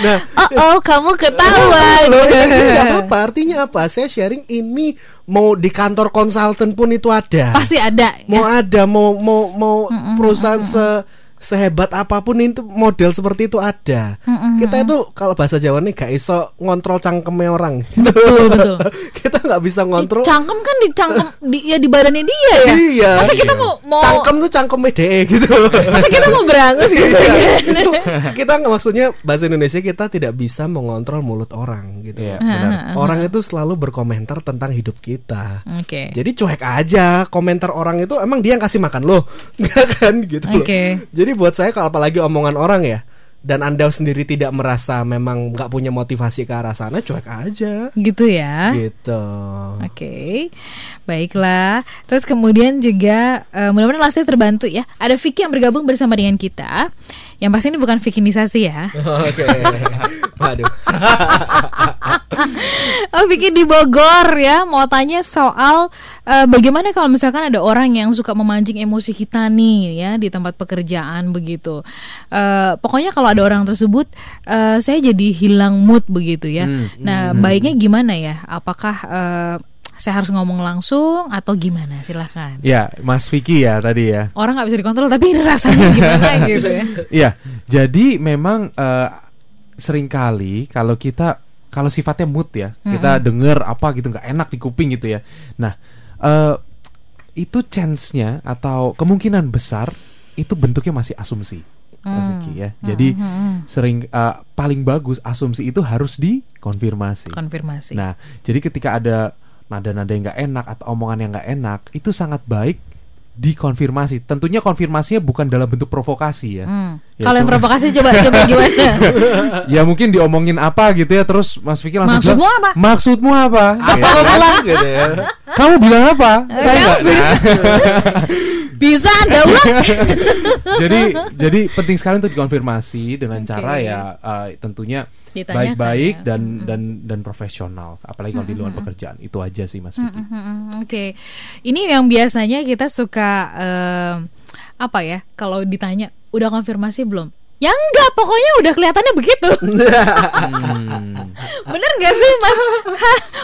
nah, Oh, oh, kamu ketahuan. Loh, nggak apa artinya apa? Saya sharing ini mau di kantor konsultan pun itu ada. Pasti ada. Mau ada, mau mau mau perusahaan se sehebat apa pun itu model seperti itu ada. Kita itu kalau bahasa Jawa nih gak iso ngontrol cangkeme orang. Betul, betul. kita nggak bisa ngontrol. Cangkem kan di cangkem di, ya di badannya dia ya. Iya. Masa kita Iya. mau mau Cangkem tuh cangkeme DE gitu. masa kita mau berangus gitu Iya, itu kita nggak- maksudnya bahasa Indonesia kita tidak bisa mengontrol mulut orang gitu. Iya, Benar. Orang itu selalu berkomentar tentang hidup kita. Oke. Jadi cuek aja komentar orang itu emang dia yang kasih makan lo, nggak kan gitu loh. Oke. Jadi buat saya kalau apalagi omongan orang ya, dan anda sendiri tidak merasa memang nggak punya motivasi ke arah sana, cuek aja. Gitu ya. Gitu. Oke, baiklah. Terus kemudian juga eh, mudah-mudahan Lastri terbantu ya. Ada Vicky yang bergabung bersama dengan kita. Yang pasti ini bukan Vikinisasi ya. Oke. Waduh. Oh Vicky di Bogor ya Mau tanya soal eh, Bagaimana kalau misalkan ada orang yang suka memancing emosi kita nih ya Di tempat pekerjaan begitu Eh, Pokoknya kalau ada orang tersebut eh, Saya jadi hilang mood begitu ya Hmm. Nah baiknya gimana ya Apakah eh, saya harus ngomong langsung Atau gimana silahkan Ya, Mas Vicky ya tadi ya. Orang nggak bisa dikontrol Tapi ini rasanya gimana gitu ya Iya, jadi memang eh, sering kali kalau kita kalau sifatnya mood ya, kita denger apa gitu nggak enak di kuping gitu ya. Nah, eh, itu chance-nya atau kemungkinan besar itu bentuknya masih asumsi. Mas Vicky ya. Jadi sering eh, paling bagus asumsi itu harus dikonfirmasi. Konfirmasi Nah, jadi ketika ada nada-nada yang nggak enak atau omongan yang nggak enak, itu sangat baik dikonfirmasi. Tentunya konfirmasinya bukan dalam bentuk provokasi ya. Hmm. Ya, Kalau yang provokasi coba coba gimana? ya mungkin diomongin apa gitu ya, terus Mas Vicky langsung Maksudmu bilang, apa? Maksudmu apa? Apa kan. bilang gitu ya? Kamu bilang apa? Saya Kamu nggak. Nah, Bisa anda ulang? jadi jadi penting sekali untuk dikonfirmasi dengan Oke. cara ya eh, tentunya baik-baik ya. dan dan dan profesional, apalagi kalau di luar pekerjaan. Itu aja sih Mas Vicky. Hmm, Oke, ini yang biasanya kita suka em, apa ya? Kalau ditanya udah konfirmasi belum? Ya enggak, pokoknya udah kelihatannya begitu. Hmm. Bener gak sih Mas?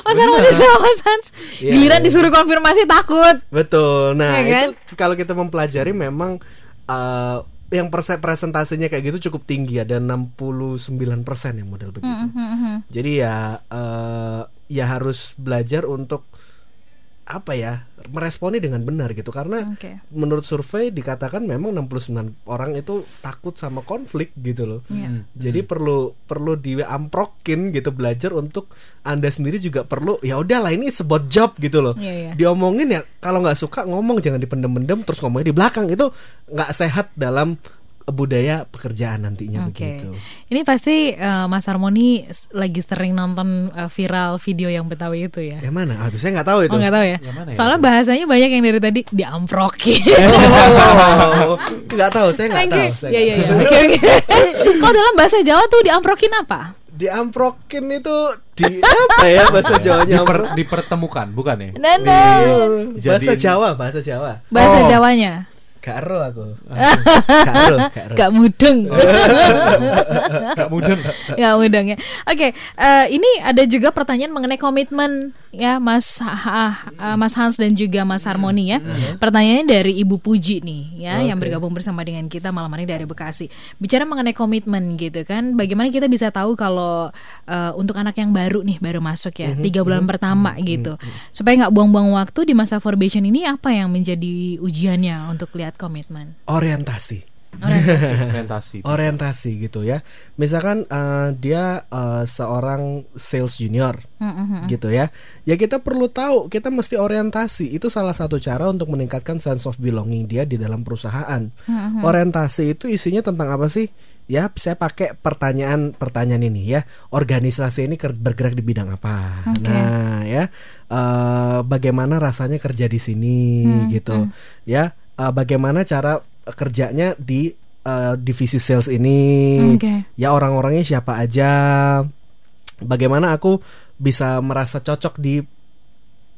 Mas Armani sama Mas Hans? Iya, Giliran iya. disuruh konfirmasi takut. Betul. Nah, Ya kan? itu kalau kita mempelajari memang eh, yang perse presentasinya kayak gitu cukup tinggi ada 69% yang model begitu. Hmm, Jadi ya eh, ya harus belajar untuk apa ya meresponi dengan benar gitu karena Oke. menurut survei dikatakan memang 69 orang itu takut sama konflik gitu loh. Iya. Hmm. Jadi perlu perlu diamprokin gitu belajar untuk anda sendiri juga perlu ya udahlah ini sebot job gitu loh. Iya, iya. Diomongin ya kalau nggak suka ngomong jangan dipendem-pendem terus ngomongnya di belakang itu nggak sehat dalam budaya pekerjaan nantinya Oke. begitu. Ini pasti eh, Mas Harmoni lagi sering nonton eh, viral video yang Betawi itu ya. Yang mana? Aduh saya nggak tahu itu. Oh nggak tahu ya. Yang mana ya Soalnya itu? bahasanya banyak yang dari tadi diamprokin. Oh, nggak tahu saya nggak tahu. saya ya ya nggak ya. tahu. Oke oke. Kalau dalam bahasa Jawa tuh diamprokin apa? Diamprokin itu di apa ya bahasa Jawanya? Diper- dipertemukan bukan ya? Nah, nah. bahasa Jawa, bahasa Jawa. Bahasa Oh. Jawanya. Karo aku. Karo, karo. Gak mudeng. Gak mudeng. Gak mudeng ya. Oke, eh, ini ada juga pertanyaan mengenai komitmen ya Mas Ha- ah, Mas Hans dan juga Mas Harmoni ya. Pertanyaannya dari Ibu Puji nih ya yang Oke. bergabung bersama dengan kita malam ini dari Bekasi. Bicara mengenai komitmen gitu kan, bagaimana kita bisa tahu kalau eh, untuk anak yang baru nih baru masuk ya tiga bulan pertama gitu, supaya nggak buang-buang waktu di masa probation ini apa yang menjadi ujiannya untuk lihat komitmen? Orientasi. Orientasi. orientasi Orientasi gitu ya. Misalkan eh, dia eh, seorang sales junior gitu ya. Ya kita perlu tahu, kita mesti orientasi. Itu salah satu cara untuk meningkatkan sense of belonging dia di dalam perusahaan. Orientasi itu isinya tentang apa sih? Ya, saya pakai pertanyaan-pertanyaan ini ya. Organisasi ini bergerak di bidang apa? Oke. Nah, ya. eh, bagaimana rasanya kerja di sini gitu. Ya, eh, bagaimana cara kerjanya di eh, divisi sales ini? Oke. ya orang-orangnya siapa aja bagaimana aku bisa merasa cocok di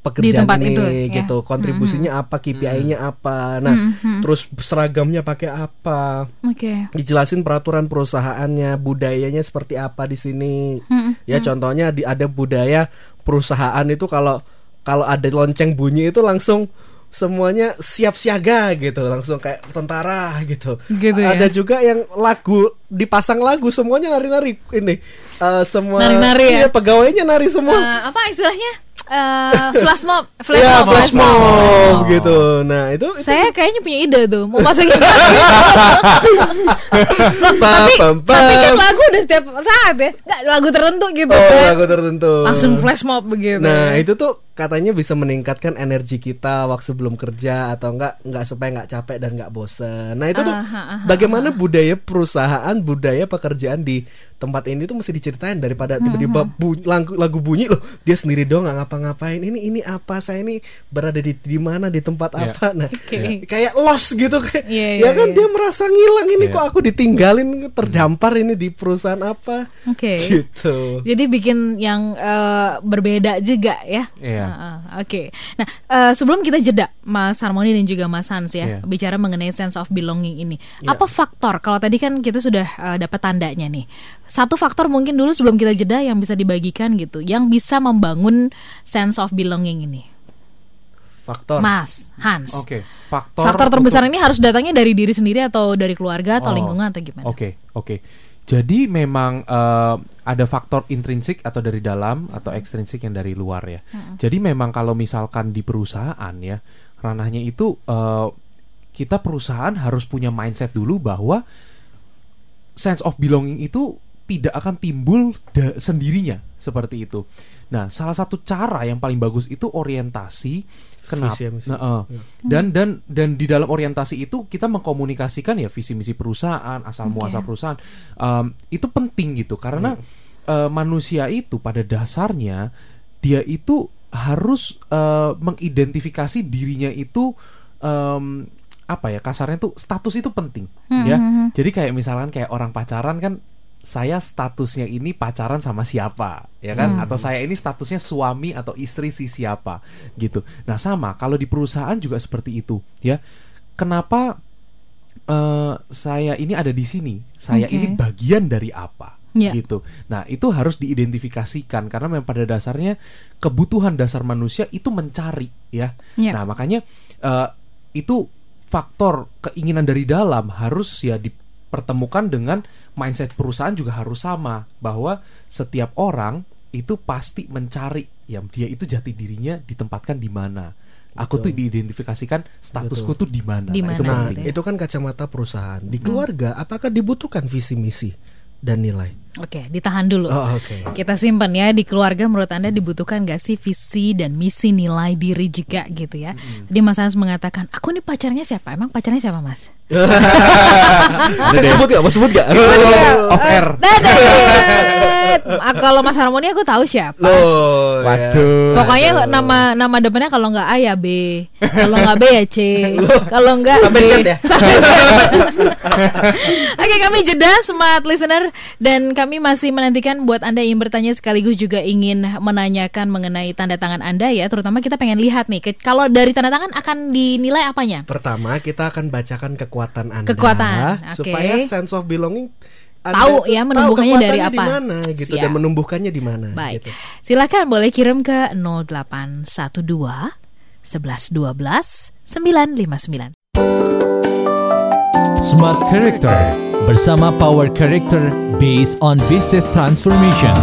pekerjaan tempat ini itu, ya. gitu kontribusinya apa KPI-nya apa nah Mhm. terus seragamnya pakai apa Oke. dijelasin peraturan perusahaannya budayanya seperti apa di sini Mhm. ya contohnya di ada budaya perusahaan itu kalau kalau ada lonceng bunyi itu langsung semuanya siap siaga gitu langsung kayak tentara gitu. Gitu ya. ada juga yang lagu dipasang lagu semuanya nari-nari ini. Eh, semua Nari-nari ya? iya, pegawainya nari semua. Eh, apa istilahnya? Eh, flash mob, flash ya mob, flash mob gitu. Nah itu, itu Saya kayaknya punya ide tuh mau masukin pam, pam, Tapi kan lagu udah setiap saat ya Nggak lagu tertentu gitu oh kan. lagu tertentu. Langsung flash mob begitu. Nah itu tuh katanya bisa meningkatkan energi kita waktu sebelum kerja atau enggak enggak supaya enggak capek dan enggak bosen. Nah itu tuh Aha, aha, bagaimana budaya perusahaan, budaya pekerjaan di tempat ini tuh mesti diceritain daripada tiba-tiba bu- lagu, lagu bunyi loh dia sendiri doang nggak ngapa-ngapain. Ini ini apa saya ini berada di di mana di tempat Iya. apa. Nah Oke. kayak lost gitu kayak Iya, ya iya, kan iya. dia merasa ngilang ini Iya. kok aku ditinggalin terdampar ini di perusahaan apa Oke gitu. Jadi bikin yang eh, berbeda juga ya. Iya. Oke. Nah eh, sebelum kita jeda, Mas Harmoni dan juga Mas Hans ya, Iya. bicara mengenai sense of belonging ini. Iya. Apa faktor? Kalau tadi kan kita sudah eh, dapat tandanya nih. Satu faktor mungkin dulu sebelum kita jeda yang bisa dibagikan gitu, yang bisa membangun sense of belonging ini. Faktor. Mas Hans. Oke, faktor Faktor terbesar untuk- ini harus datangnya dari diri sendiri atau dari keluarga atau Oh, lingkungan atau gimana? Oke, oke. Jadi memang eh, ada faktor intrinsik atau dari dalam atau ekstrinsik yang dari luar ya. Jadi memang kalau misalkan di perusahaan ya ranahnya itu eh, kita perusahaan harus punya mindset dulu bahwa sense of belonging itu tidak akan timbul sendirinya seperti itu. Nah, salah satu cara yang paling bagus itu orientasi. Kenapa? Visi misi. Nah, eh, dan dan dan di dalam orientasi itu kita mengkomunikasikan ya visi misi perusahaan, asal muasal perusahaan. Em, itu penting gitu karena eh, manusia itu pada dasarnya dia itu harus eh, mengidentifikasi dirinya itu em, apa ya kasarnya tuh status itu penting ya. Jadi kayak misalkan kayak orang pacaran kan saya statusnya ini pacaran sama siapa ya kan atau saya ini statusnya suami atau istri si siapa gitu. Nah, sama kalau di perusahaan juga seperti itu ya. Kenapa eh, saya ini ada di sini? Saya Oke. ini bagian dari apa? Iya. gitu. Nah, itu harus diidentifikasikan karena memang pada dasarnya kebutuhan dasar manusia itu mencari ya. Iya. Nah, makanya eh, itu faktor keinginan dari dalam harus ya dipertemukan dengan mindset perusahaan juga harus sama bahwa setiap orang itu pasti mencari yang dia itu jati dirinya ditempatkan di mana. Aku tuh diidentifikasikan statusku tuh di mana. Di Nah, itu Nah, gitu ya. itu kan kacamata perusahaan. Di keluarga, apakah dibutuhkan visi misi dan nilai? Oke, ditahan dulu. Oh, oke. Kita simpan ya di keluarga menurut Anda dibutuhkan gak sih visi dan misi nilai diri juga gitu ya. Tadi Mas Hans mengatakan, "Aku nih pacarnya siapa?" Emang pacarnya siapa, Mas? Saya sebut gak? Mau sebut gak? off air. Dadah. Ah, kalau Mas Harmoni aku tahu siapa. Loh, ya. Waduh. Pokoknya nama nama depannya kalau nggak A ya B, kalau nggak B ya C, kalau nggak Sampai. Z ya? Oke kami jeda smart listener dan kami masih menantikan buat anda yang bertanya sekaligus juga ingin menanyakan mengenai tanda tangan anda ya, terutama kita pengen lihat nih ke- kalau dari tanda tangan akan dinilai apanya? Pertama, kita akan bacakan kekuatan Anda Kekuatan, oke. supaya sense of belonging Anda tahu ya tahu menumbuhkannya dari kekuatannya apa. di mana gitu Siap. dan menumbuhkannya di mana Baik. gitu. Silakan boleh kirim ke 0812 1112 959. Smart Character bersama Power Character based on business transformation.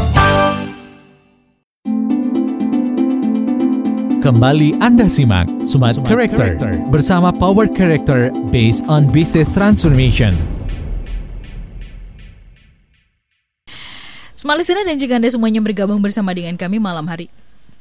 Kembali Anda simak Smart, Character, bersama Power Character based on business transformation. Smart listener dan juga Anda semuanya bergabung bersama dengan kami malam hari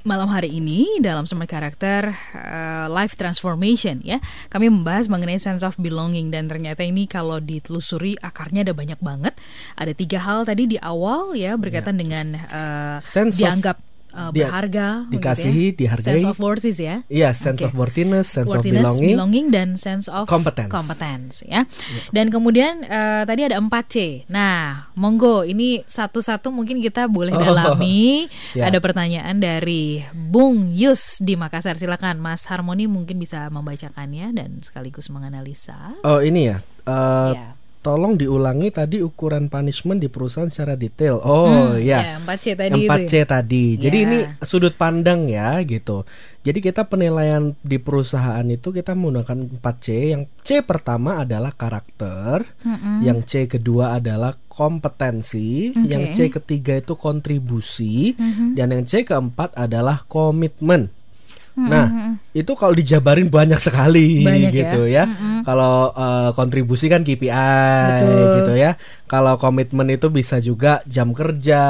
malam hari ini dalam Smart Character uh, Life Transformation ya. Kami membahas mengenai sense of belonging dan ternyata ini kalau ditelusuri akarnya ada banyak banget. Ada tiga hal tadi di awal ya berkaitan dengan uh, Sense of- dianggap uh, dia- berharga, begitu dikasihi, ya. dihargai. sense of worthiness ya. Iya, sense Oke. of worthiness, sense Worthiness, of belonging. dan sense of Competence. competence, ya. Dan kemudian eh, tadi ada 4C. Nah, monggo ini satu-satu mungkin kita boleh Oh, dalami. siap. Ada pertanyaan dari Bung Yus di Makassar. Silakan Mas Harmoni mungkin bisa membacakannya dan sekaligus menganalisa. Oh, ini ya. eh, Ya. Tolong diulangi tadi ukuran punishment di perusahaan secara detail. Oh, Hmm, ya. ya, 4C tadi itu 4C ya. tadi. Jadi Ya. ini sudut pandang ya gitu. Jadi kita penilaian di perusahaan itu kita menggunakan 4C. Yang C pertama adalah karakter, Mm-mm. yang C kedua adalah kompetensi, Oke. yang C ketiga itu kontribusi, Mhm. dan yang C keempat adalah komitmen. Nah, itu kalau dijabarin banyak sekali Banyak ya. gitu ya. Mm-mm. Kalau eh, kontribusi kan KPI Betul. gitu ya. Kalau komitmen itu bisa juga jam kerja,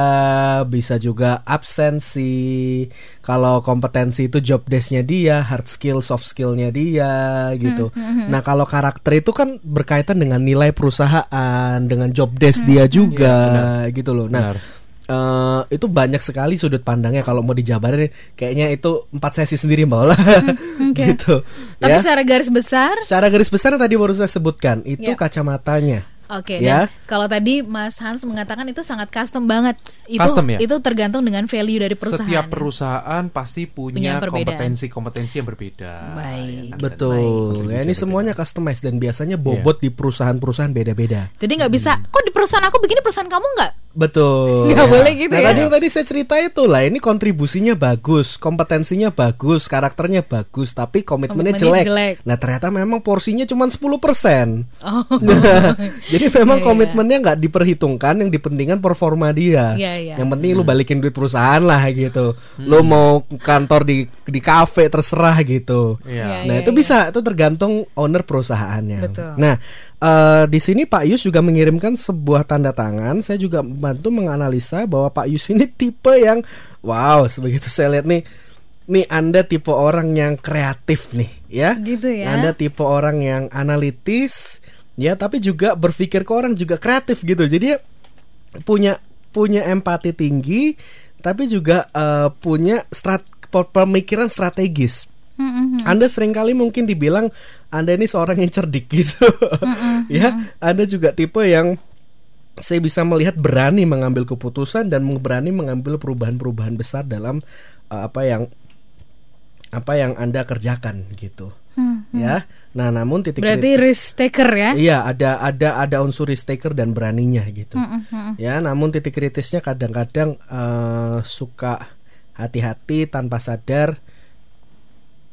bisa juga absensi. Kalau kompetensi itu job desk-nya dia, hard skill, soft skill-nya dia gitu. Nah, kalau karakter itu kan berkaitan dengan nilai perusahaan, dengan job desk dia juga gitu loh. Nah, Benar. Eh, itu banyak sekali sudut pandangnya kalau mau dijabarin kayaknya itu empat sesi sendiri mbak Ola oke. gitu Tapi ya secara garis besar secara garis besar yang tadi baru saya sebutkan itu Ya. kacamatanya Oke, Ya. dan kalau tadi Mas Hans mengatakan itu sangat custom banget. Itu Custom ya? itu tergantung dengan value dari perusahaan. Setiap perusahaan pasti Punya kompetensi-kompetensi yang berbeda. Baik. ya kan? betul Baik. ya ini semuanya customized dan biasanya bobot di perusahaan-perusahaan beda-beda Jadi nggak bisa, kok di perusahaan aku begini perusahaan kamu nggak? Betul Nggak boleh gitu nah ya? tadi tadi saya cerita itu lah ini kontribusinya bagus kompetensinya bagus karakternya bagus tapi komitmennya, Komitmennya jelek. jelek. nah ternyata memang porsinya cuma 10% Oh, Nah, jadi memang iya. komitmennya nggak diperhitungkan, yang dipentingkan performa dia. Iya, iya. Yang penting lu balikin duit perusahaan lah gitu. Lu mau kantor di di kafe terserah gitu. Iya. Nah Iya, itu iya. bisa, itu tergantung owner perusahaannya. Betul. Nah eh, di sini Pak Yus juga mengirimkan sebuah tanda tangan. Saya juga membantu menganalisa bahwa Pak Yus ini tipe yang wow, sebegitu saya lihat nih. Nih Anda tipe orang yang kreatif nih, ya. Gitu ya. Anda tipe orang yang analitis, ya, tapi juga berpikir ke orang juga kreatif gitu. Jadi ya punya punya empati tinggi, tapi juga eh, punya strat pemikiran strategis. Mm-mm. Anda sering kali mungkin dibilang Anda ini seorang yang cerdik gitu. ya, Anda juga tipe yang saya bisa melihat berani mengambil keputusan dan berani mengambil perubahan-perubahan besar dalam uh, apa yang apa yang Anda kerjakan gitu. Hmm. Ya. Nah, namun titik Berarti risk taker ya? Iya, ada ada ada unsur risk taker dan beraninya gitu. Mm-mm, mm-mm. Ya, namun titik kritisnya kadang-kadang eh, suka hati-hati tanpa sadar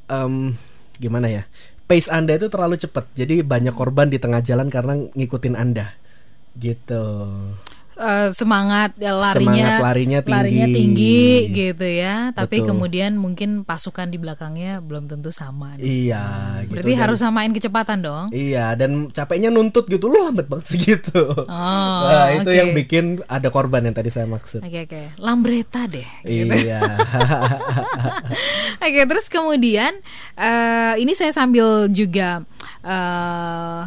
em, gimana ya? Pace Anda itu terlalu cepat. Jadi banyak korban di tengah jalan karena ngikutin Anda. Gitu. Eh, semangat ya, larinya Semangat larinya tinggi. tinggi gitu ya tapi Betul. kemudian mungkin pasukan di belakangnya belum tentu sama nih. Iya, gitu. berarti Dan- harus samain kecepatan dong Iya, dan capeknya nuntut gitu. Lu lambat banget segitu. Oh, nah, itu yang bikin ada korban yang tadi saya maksud. oke oke lambreta deh gitu. Iya. Oke, terus kemudian eh, ini saya sambil juga eh,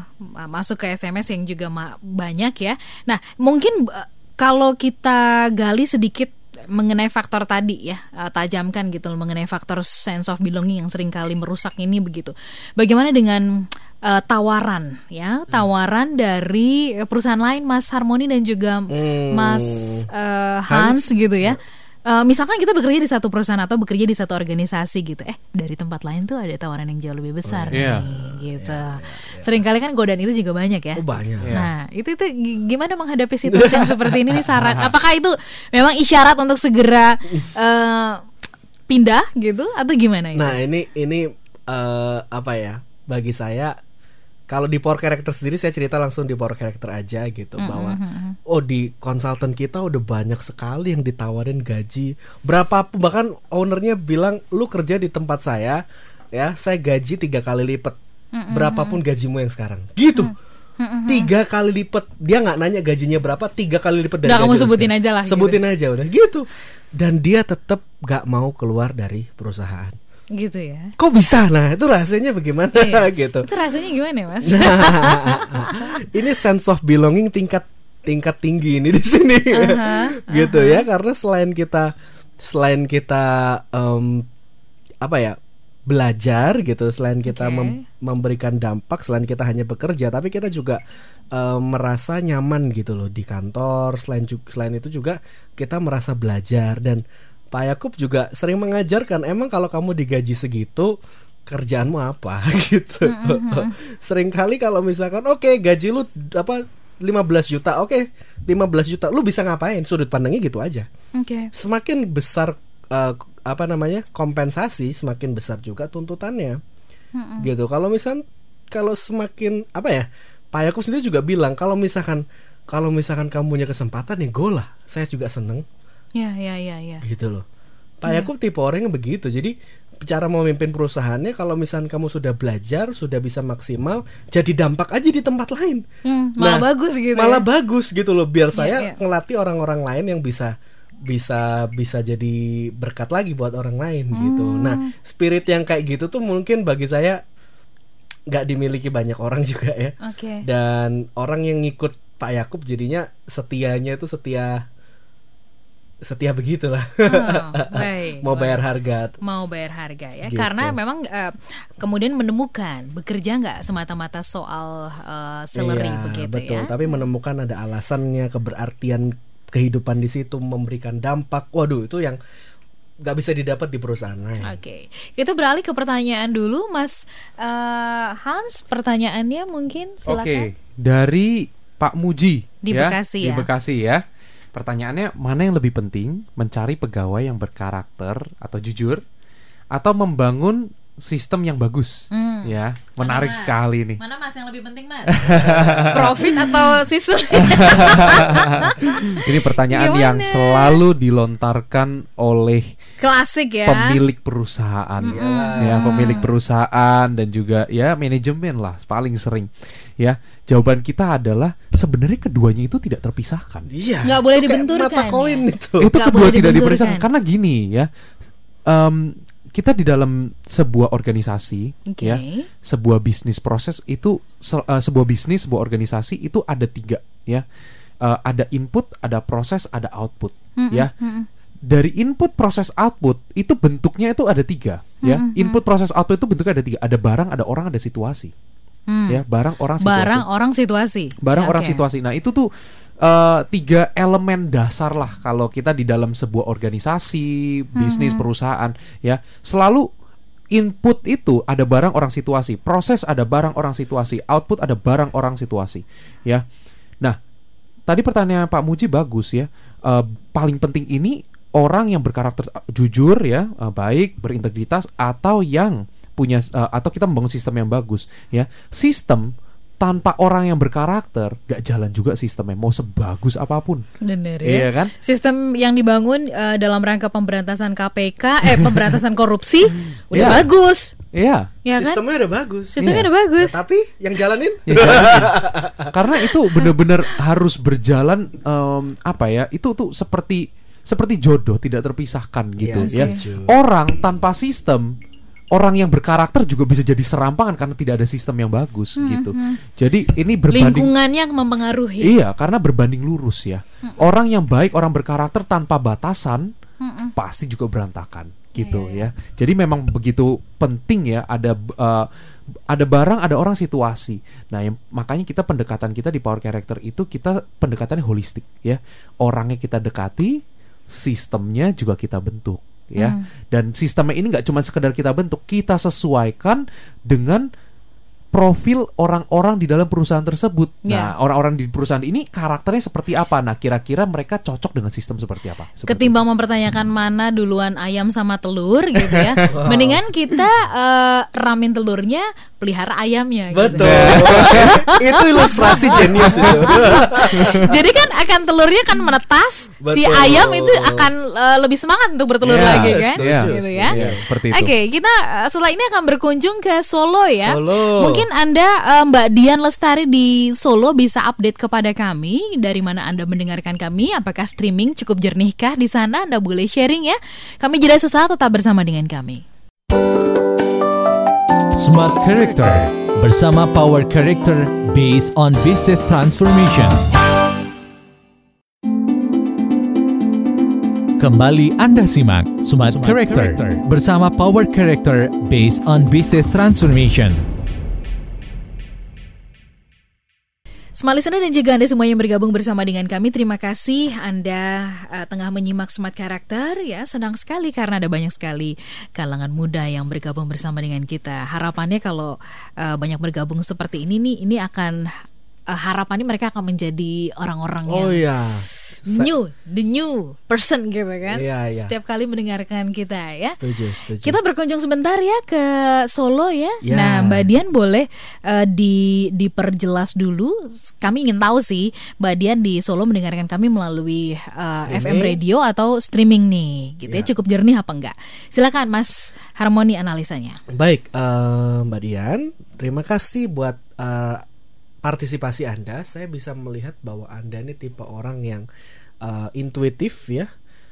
masuk ke SMS yang juga banyak ya. Nah, mungkin eh, kalau kita gali sedikit mengenai faktor tadi ya eh, tajamkan gitu mengenai faktor sense of belonging yang sering kali merusak ini begitu. Bagaimana dengan eh, tawaran ya tawaran dari eh, perusahaan lain Mas Harmoni dan juga Hmm. Mas eh, Hans, gitu ya. Eh, misalkan kita bekerja di satu perusahaan atau bekerja di satu organisasi gitu, eh dari tempat lain tuh ada tawaran yang jauh lebih besar Oh, iya. nih, gitu. Seringkali kan godaan itu juga banyak ya. Oh banyak. Iya. Nah, itu itu gi- gimana menghadapi situasi yang seperti ini nih saran? Apakah itu memang isyarat untuk segera eh, pindah gitu atau gimana itu? Nah ini ini eh, apa ya? Bagi saya kalau di power character sendiri saya cerita langsung di power character aja gitu bahwa oh di konsultan kita udah banyak sekali yang ditawarin gaji. Berapa bahkan ownernya bilang lu kerja di tempat saya ya saya gaji tiga kali lipat. Berapapun gajimu yang sekarang. Gitu. Tiga kali lipat. Dia nggak nanya gajinya berapa tiga kali lipat dari Udah, kamu sebutin aja lah, gitu. sebutin aja udah gitu. Dan dia tetap nggak mau keluar dari perusahaan Gitu ya. kok bisa nah itu rahasianya bagaimana Iya. gitu Itu rasanya gimana, Mas? Nah, ini sense of belonging tingkat tingkat tinggi ini di sini Aha, gitu ya karena selain kita selain kita em, apa ya belajar gitu selain kita Oke. mem- memberikan dampak selain kita hanya bekerja tapi kita juga em, merasa nyaman gitu loh di kantor selain selain itu juga kita merasa belajar dan Pak Yakub juga sering mengajarkan emang kalau kamu digaji segitu kerjaanmu apa? Gitu. Seringkali kalau misalkan oke gaji lu apa 15 juta oke 15 juta lu bisa ngapain? Sudut pandangnya gitu aja. Oke. semakin besar eh, apa namanya kompensasi semakin besar juga tuntutannya. Gitu. Kalau misal kalau semakin apa ya Pak Yakub sendiri juga bilang kalau misalkan kalau misalkan kamu punya kesempatan ya go lah. Saya juga seneng Ya, ya, ya, ya. gitu loh Pak Yakub tipe orang yang begitu jadi cara memimpin perusahaannya kalau misalkan kamu sudah belajar sudah bisa maksimal jadi dampak aja di tempat lain Hmm, malah Nah, bagus gitu. malah ya. bagus gitu loh biar saya iya. ngelatih orang-orang lain yang bisa bisa bisa jadi berkat lagi buat orang lain gitu. Hmm. Nah, spirit yang kayak gitu tuh mungkin bagi saya nggak dimiliki banyak orang juga ya. Oke. Dan orang yang ngikut Pak Yakub jadinya setianya itu setia setia begitulah. Oh, baik, Mau bayar harga. mau bayar harga ya Gitu. karena memang eh, kemudian menemukan bekerja nggak semata-mata soal eh, salary Iya, begitu betul. ya Tapi menemukan ada alasannya, keberartian kehidupan di situ memberikan dampak. Waduh, itu yang nggak bisa didapat di perusahaan lain. Oke, kita beralih ke pertanyaan dulu, Mas eh, Hans. Pertanyaannya mungkin Oke, silakan. dari Pak Muji Di ya, Bekasi Di ya. Bekasi ya. Pertanyaannya mana yang lebih penting, mencari pegawai yang berkarakter atau jujur? Atau membangun sistem yang bagus? Hmm. Ya, menarik Mas? sekali nih. Mana Mas yang lebih penting, Mas? Profit atau sistem? Ini pertanyaan Gimana? yang selalu dilontarkan oleh Klasik ya. pemilik perusahaan ya pemilik perusahaan dan juga ya manajemen lah paling sering ya jawaban kita adalah sebenarnya keduanya itu tidak terpisahkan Iya. Nggak boleh dibenturkan, Mata koin ya. itu. itu Nggak kedua boleh tidak dibenturkan. dipisahkan karena gini ya em, kita di dalam sebuah organisasi Oke. ya sebuah bisnis proses itu se- eh, sebuah bisnis sebuah organisasi itu ada tiga ya. Eh, ada input ada proses ada output ya. dari input proses output itu bentuknya itu ada tiga ya. Input proses output itu bentuknya ada tiga. Ada barang ada orang ada situasi Hmm. ya. Barang orang situasi. Barang orang situasi. barang Ya, orang situasi. Nah itu tuh eh, tiga elemen dasar lah kalau kita di dalam sebuah organisasi bisnis perusahaan ya. Selalu input itu ada barang orang situasi proses ada barang orang situasi output ada barang orang situasi ya. Nah tadi pertanyaan Pak Muji bagus ya. Eh, paling penting ini orang yang berkarakter eh, jujur ya eh, baik berintegritas atau yang punya eh, atau kita membangun sistem yang bagus ya. Sistem tanpa orang yang berkarakter gak jalan juga sistemnya mau sebagus apa pun Bener ya. Iya kan? Sistem yang dibangun eh, dalam rangka pemberantasan KPK, eh pemberantasan korupsi, udah Iya. bagus, Iya ya kan? Sistemnya udah bagus. Sistemnya Iya. udah bagus. Tapi yang jalanin Ya, jalanin. karena itu benar-benar harus berjalan em, apa ya itu tuh seperti seperti jodoh tidak terpisahkan gitu Iya, ya orang tanpa sistem orang yang berkarakter juga bisa jadi serampangan karena tidak ada sistem yang bagus gitu. jadi ini berbanding Lingkungannya mempengaruhi. iya karena berbanding lurus ya. Orang yang baik orang berkarakter tanpa batasan pasti juga berantakan gitu ya. jadi memang begitu penting ya ada eh, ada barang ada orang situasi. Nah yang, makanya kita pendekatan kita di power character itu kita pendekatannya holistik ya. Orangnya kita dekati sistemnya juga kita bentuk ya. Hmm. Dan sistemnya ini nggak cuma sekedar kita bentuk, kita sesuaikan dengan profil orang-orang di dalam perusahaan tersebut. Ya. Nah, orang-orang di perusahaan ini karakternya seperti apa? Nah, kira-kira mereka cocok dengan sistem seperti apa? Seperti Ketimbang mempertanyakan mana duluan ayam sama telur gitu ya. Mendingan kita eh, ramin telurnya, pelihara ayamnya gitu. Betul. itu ilustrasi jenius itu. Jadi kan akan telurnya kan menetas, si Betul. ayam itu akan eh, lebih semangat untuk bertelur Ya, lagi kan. setuju, Iya, gitu ya. iya, seperti itu. Oke, kita eh, setelah ini akan berkunjung ke Solo ya. Solo. Mungkin Anda eh, Mbak Dian Lestari di Solo bisa update kepada kami dari mana Anda mendengarkan kami, apakah streaming cukup jernihkah di sana? Anda boleh sharing ya. Kami jeda sesaat tetap bersama dengan kami. Smart Character bersama Power Character based on business transformation. Kembali Anda simak Smart, Character, bersama Power Character based on business transformation. Smart listener dan juga Anda semua yang bergabung bersama dengan kami, terima kasih Anda eh, tengah menyimak Smart Karakter ya. Senang sekali karena ada banyak sekali kalangan muda yang bergabung bersama dengan kita. Harapannya kalau eh, banyak bergabung seperti ini nih, ini akan eh, harapannya mereka akan menjadi orang-orang yang Oh iya. New, the new person gitu kan. Iya, iya. Setiap kali mendengarkan kita ya. Setuju, setuju. Kita berkunjung sebentar ya ke Solo ya. Ya. Nah, Mbak Dian boleh eh, di diperjelas dulu. Kami ingin tahu sih, Mbak Dian di Solo mendengarkan kami melalui eh, Streaming. FM radio atau streaming nih, gitu ya. Ya. Cukup jernih apa enggak? Silakan Mas Harmoni analisanya. Baik, eh, Mbak Dian, terima kasih buat eh, partisipasi Anda. Saya bisa melihat bahwa Anda ini tipe orang yang eh, intuitif ya.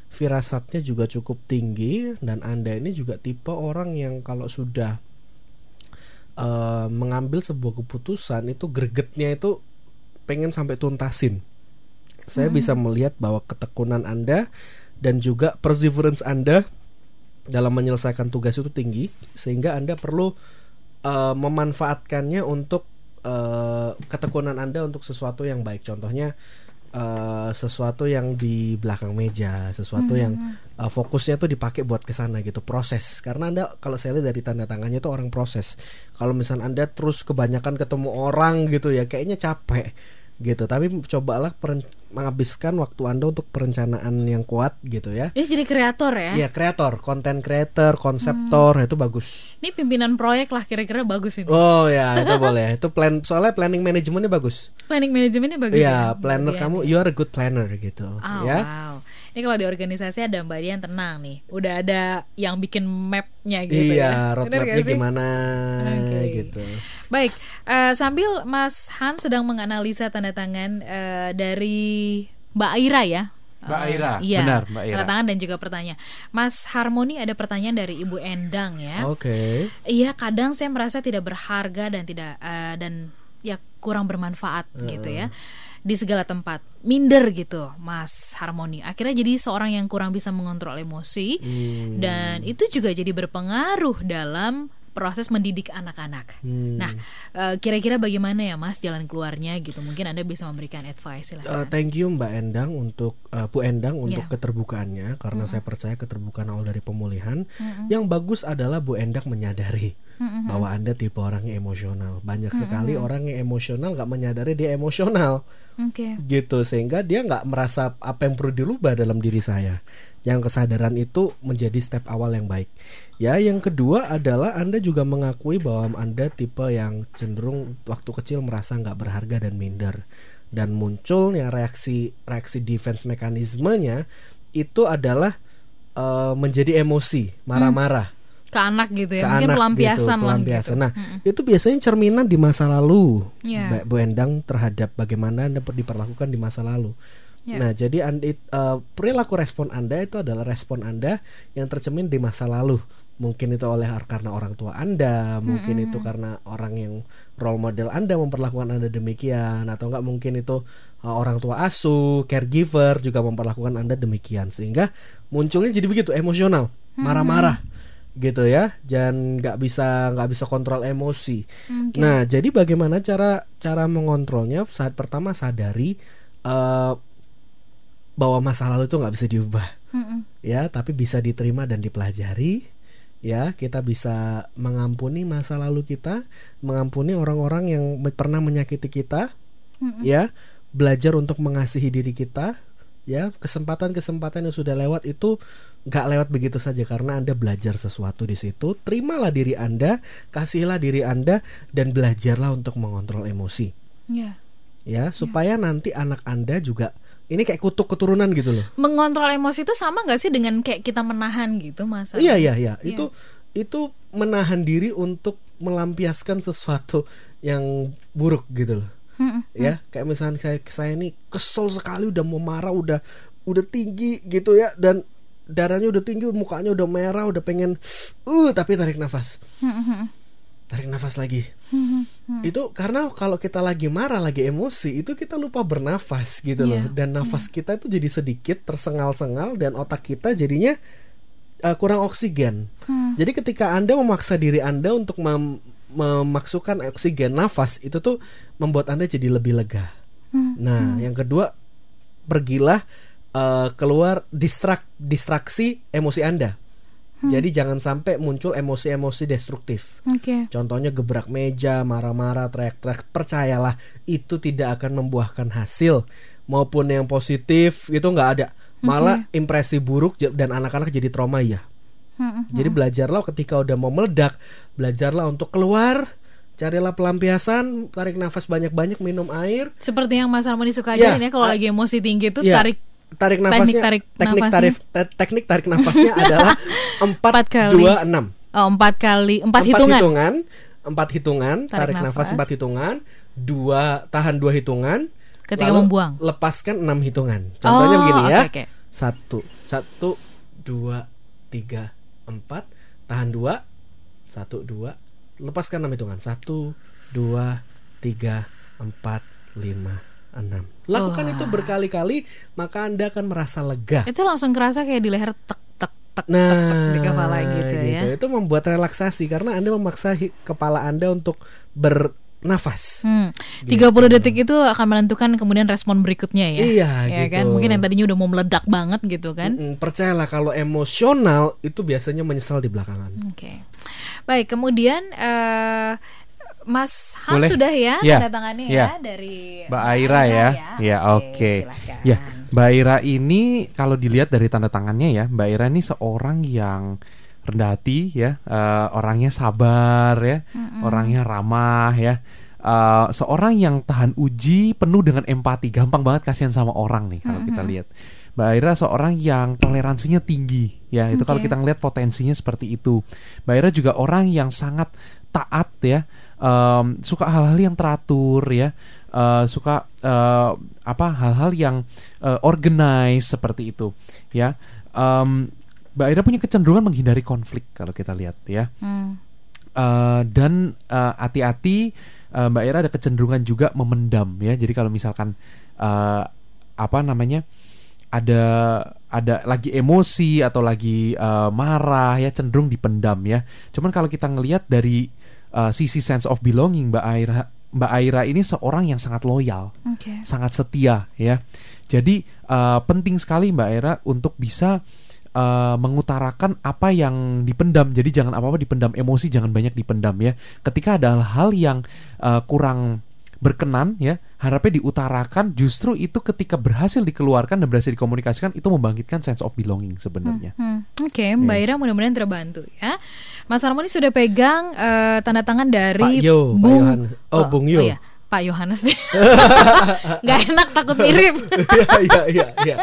Firasatnya juga cukup tinggi dan Anda ini juga tipe orang yang kalau sudah eh, mengambil sebuah keputusan itu gregetnya itu pengen sampai tuntasin. Saya bisa melihat bahwa ketekunan Anda dan juga perseverance Anda dalam menyelesaikan tugas itu tinggi sehingga Anda perlu eh, memanfaatkannya untuk eh, ketekunan Anda untuk sesuatu yang baik. Contohnya eh, sesuatu yang di belakang meja, sesuatu yang eh, fokusnya tuh dipakai buat ke sana gitu, proses. Karena Anda kalau saya lihat dari tanda tangannya itu orang proses. Kalau misalnya Anda terus kebanyakan ketemu orang gitu ya, kayaknya capek gitu. Tapi cobalah menghabiskan waktu Anda untuk perencanaan yang kuat gitu ya. Ini jadi kreator ya. Iya kreator, konten creator, konseptor itu bagus. Ini pimpinan proyek lah kira-kira bagus ini. Oh ya itu boleh. Itu plan soalnya planning manajemennya bagus. Planning manajemennya bagus ya. Iya planner Mbak kamu, Dian. you are a good planner gitu. Oh, ya. wow. Ini kalau di organisasi ada Mbak Dian tenang nih. Udah ada yang bikin mapnya gitu ya. iya Bener roadmapnya gimana Oke. gitu. Baik, eh, sambil Mas Han sedang menganalisa tanda tangan eh, dari Mbak Aira ya. Mbak Eh, Aira, iya, benar, Mbak Aira. Tanda tangan dan juga pertanyaan. Mas Harmoni ada pertanyaan dari Ibu Endang ya. Oke. Iya, kadang saya merasa tidak berharga dan tidak eh, dan ya kurang bermanfaat gitu ya di segala tempat. Minder gitu, Mas Harmoni. Akhirnya jadi seorang yang kurang bisa mengontrol emosi Hmm. dan itu juga jadi berpengaruh dalam proses mendidik anak-anak. Hmm. Nah, eh, kira-kira bagaimana ya Mas jalan keluarnya gitu? Mungkin Anda bisa memberikan advice Uh, silahkan. thank you Mbak Endang untuk uh, Bu Endang untuk Ya. keterbukaannya karena saya percaya keterbukaan awal dari pemulihan. Yang bagus adalah Bu Endang menyadari bahwa Anda tipe orang yang emosional. Banyak sekali orang yang emosional nggak menyadari dia emosional Oke. gitu sehingga dia nggak merasa apa yang perlu dirubah dalam diri saya. Yang kesadaran itu menjadi step awal yang baik. Ya, yang kedua adalah Anda juga mengakui bahwa Anda tipe yang cenderung waktu kecil merasa nggak berharga dan minder. Dan munculnya reaksi reaksi defense mekanismenya itu adalah eh, menjadi emosi, marah-marah Ke anak gitu ya. ke Mungkin anak pelampiasan gitu, lah pelampiasan. gitu. Nah, itu biasanya cerminan di masa lalu. Mbak Bu Endang terhadap bagaimana Anda diperlakukan di masa lalu. Ya. Nah, jadi anda, eh, perilaku respon Anda itu adalah respon Anda yang tercermin di masa lalu. Mungkin itu oleh karena orang tua Anda, mungkin itu karena orang yang role model Anda memperlakukan Anda demikian, atau enggak mungkin itu eh, orang tua asuh, caregiver juga memperlakukan Anda demikian, sehingga munculnya jadi begitu emosional, marah-marah gitu ya dan nggak bisa nggak bisa kontrol emosi Oke. nah jadi bagaimana cara cara mengontrolnya saat pertama sadari eh, bahwa masa lalu itu nggak bisa diubah Mm-mm. ya tapi bisa diterima dan dipelajari ya kita bisa mengampuni masa lalu kita mengampuni orang-orang yang pernah menyakiti kita Mm-mm. ya belajar untuk mengasihi diri kita ya kesempatan-kesempatan yang sudah lewat itu nggak lewat begitu saja karena anda belajar sesuatu di situ terimalah diri anda kasihlah diri anda dan belajarlah untuk mengontrol emosi Ya. ya supaya nanti anak anda juga ini kayak kutuk keturunan gitu loh Mengontrol emosi itu sama nggak sih dengan kayak kita menahan gitu masa? Iya iya iya. Iya. Itu itu menahan diri untuk melampiaskan sesuatu yang buruk gitu loh. Mm-mm. Ya, kayak misalnya saya saya ini kesel sekali udah mau marah udah udah tinggi gitu ya dan darahnya udah tinggi, mukanya udah merah, udah pengen uh tapi tarik nafas. Tarik nafas lagi. Mm-mm. Itu karena kalau kita lagi marah, lagi emosi, itu kita lupa bernafas gitu loh. Iya, Dan nafas kita itu jadi sedikit tersengal-sengal dan otak kita jadinya uh, kurang oksigen. Hmm. Jadi ketika Anda memaksa diri Anda untuk mem- memasukkan oksigen nafas itu tuh membuat Anda jadi lebih lega. Hmm. Nah, yang kedua pergilah uh, keluar distrak distraksi emosi Anda. Hmm. Jadi jangan sampai muncul emosi-emosi destruktif. Oke. Contohnya gebrak meja, marah-marah, teriak-teriak. Percayalah, itu tidak akan membuahkan hasil maupun yang positif itu nggak ada. Malah impresi buruk dan anak-anak jadi trauma ya. Mm-mm. Jadi belajarlah ketika udah mau meledak, belajarlah untuk keluar, carilah pelampiasan, tarik nafas banyak-banyak, minum air, Seperti yang Mas Harmoni suka Iya. ajarin ya kalau lagi emosi tinggi itu Iya. tarik tarik nafasnya. tarik teknik nafasnya. tarik te- teknik tarik nafasnya adalah Empat empat kali. dua enam. oh, empat kali empat, hitungan. empat hitungan, Tarik tarik, nafas nafas. empat hitungan, dua tahan dua hitungan, Ketika lalu membuang. lepaskan enam hitungan. Contohnya Oh, begini ya, oke. satu, satu, dua, tiga, empat, tahan dua, satu, dua, lepaskan enam hitungan, satu, dua, tiga, empat, lima, enam. Lakukan Wah. itu berkali-kali, maka anda akan merasa lega. Itu langsung kerasa kayak di leher tek tek tek Nah, tek, tek di kepala gitu, ya. Itu membuat relaksasi karena Anda memaksa kepala Anda untuk bernafas. Hmm. Gitu. 30 detik itu akan menentukan kemudian respon berikutnya ya. Iya, ya gitu. kan? Mungkin yang tadinya udah mau meledak banget gitu kan. Mm-mm, percayalah kalau emosional itu biasanya menyesal di belakangan. Oke. Baik, kemudian eh Mas Han Boleh? sudah ya Ya, tanda tangannya ya. ya dari Mbak Aira ya. Ya, oke. silakan. Ya, Mbak Ira ini kalau dilihat dari tanda tangannya ya, Mbak Ira ini seorang yang rendah hati ya, eh, orangnya sabar ya, orangnya ramah ya. Eh, seorang yang tahan uji penuh dengan empati, gampang banget kasihan sama orang nih kalau kita lihat. Mbak Ira seorang yang toleransinya tinggi ya, itu kalau Oke. kita ngelihat potensinya seperti itu. Mbak Ira juga orang yang sangat taat ya, em, suka hal-hal yang teratur ya, eh, suka eh, apa hal-hal yang eh, organize seperti itu ya. Em, Mbak Ira punya kecenderungan menghindari konflik kalau kita lihat ya. Hmm. Eh, dan eh, hati-hati eh, Mbak Ira ada kecenderungan juga memendam ya. Jadi kalau misalkan eh, apa namanya ada ada lagi emosi atau lagi eh, marah ya cenderung dipendam ya. Cuman kalau kita ngelihat dari eh, sisi sense of belonging Mbak Aira Mbak Aira ini seorang yang sangat loyal Oke. sangat setia ya. Jadi eh, penting sekali Mbak Era untuk bisa eh, mengutarakan apa yang dipendam. Jadi jangan apa-apa dipendam emosi, jangan banyak dipendam ya. Ketika ada hal yang eh, kurang berkenan ya, harapnya diutarakan. Justru itu ketika berhasil dikeluarkan dan berhasil dikomunikasikan itu membangkitkan sense of belonging sebenarnya. Hmm, Oke, Mbak Ira mudah-mudahan terbantu ya. Mas Harmoni sudah pegang eh, tanda tangan dari Pak Yo, Pak Bung Yohan- oh, Bung Yo. iya, Pak Yohanes deh. Nggak enak takut mirip. Iya iya iya. iya.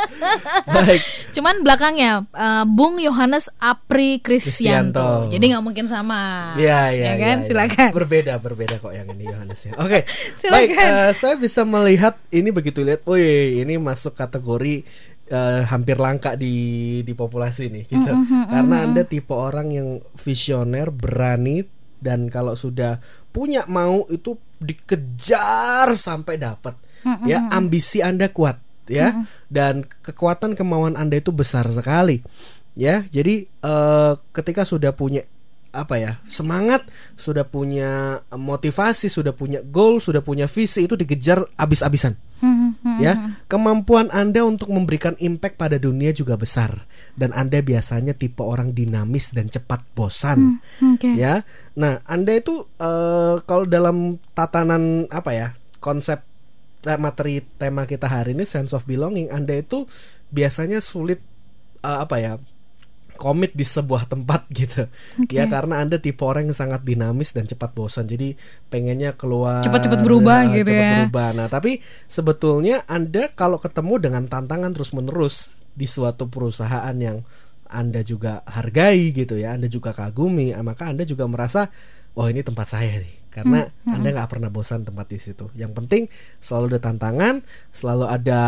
Baik. Cuman belakangnya eh, Bung Yohanes Apri Krisyanto. Jadi nggak mungkin sama. Iya iya. Ya kan? iya, iya. Silakan. Berbeda berbeda kok yang ini Yohanes ya. Oke. Silakan. Baik. eh, saya bisa melihat ini begitu lihat. Wih ini masuk kategori eh, hampir langka di di populasi nih gitu. Karena anda tipe orang yang visioner, berani dan kalau sudah punya mau itu dikejar sampai dapat. Ya ambisi anda kuat ya. Dan kekuatan kemauan anda itu besar sekali. Ya jadi eh, ketika sudah punya apa ya semangat, sudah punya motivasi, sudah punya goal, sudah punya visi itu dikejar abis-abisan. Hmm, hmm, Ya, hmm. kemampuan Anda untuk memberikan impact pada dunia juga besar dan Anda biasanya tipe orang dinamis dan cepat bosan. Hmm, Oke. Ya, nah Anda itu eh, kalau dalam tatanan apa ya konsep materi tema kita hari ini sense of belonging, Anda itu biasanya sulit eh, apa ya komit di sebuah tempat gitu Oke. ya karena anda tipe orang yang sangat dinamis dan cepat bosan jadi pengennya keluar Cepat-cepat berubah eh, gitu cepat ya. berubah. nah tapi sebetulnya anda kalau ketemu dengan tantangan terus menerus di suatu perusahaan yang anda juga hargai gitu ya anda juga kagumi ah, maka anda juga merasa wah ini tempat saya nih karena Hmm, anda nggak pernah bosan tempat di situ yang penting selalu ada tantangan selalu ada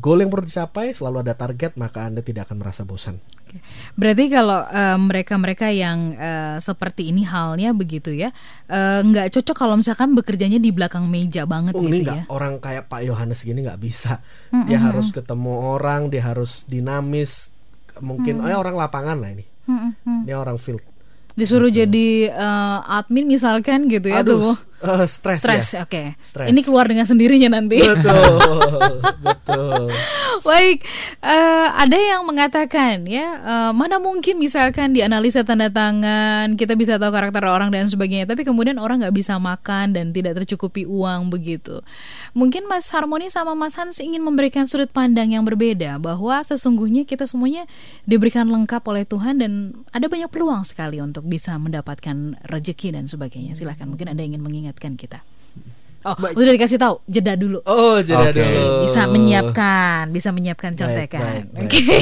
goal yang perlu dicapai selalu ada target maka anda tidak akan merasa bosan Oke. Berarti kalau eh, mereka-mereka yang eh, seperti ini halnya begitu ya, eh, nggak cocok kalau misalkan bekerjanya di belakang meja banget Oh, gitu ini ya. nggak orang kayak Pak Yohanes gini nggak bisa. Mm, Dia mm, harus ketemu orang, dia harus dinamis. Mungkin eh, orang lapangan lah ini. Hmm, hmm, hmm. Dia orang field. Disuruh jadi eh, admin misalkan gitu ya Aduh, tuh. Eh, stres Stres, ya. oke. Stres. Ini keluar dengan sendirinya nanti. Betul, betul. Baik, eh, ada yang mengatakan ya eh, mana mungkin misalkan dianalisa tanda tangan kita bisa tahu karakter orang dan sebagainya, tapi kemudian orang nggak bisa makan dan tidak tercukupi uang begitu. Mungkin Mas Harmoni sama Mas Hans ingin memberikan sudut pandang yang berbeda bahwa sesungguhnya kita semuanya diberikan lengkap oleh Tuhan dan ada banyak peluang sekali untuk bisa mendapatkan rezeki dan sebagainya. Silakan, mungkin ada yang ingin mengingatkan kita. Oh, Baik. udah dikasih tahu, jeda dulu. Oh, jadi Oke. dulu. Bisa menyiapkan, bisa menyiapkan contekan. Oke.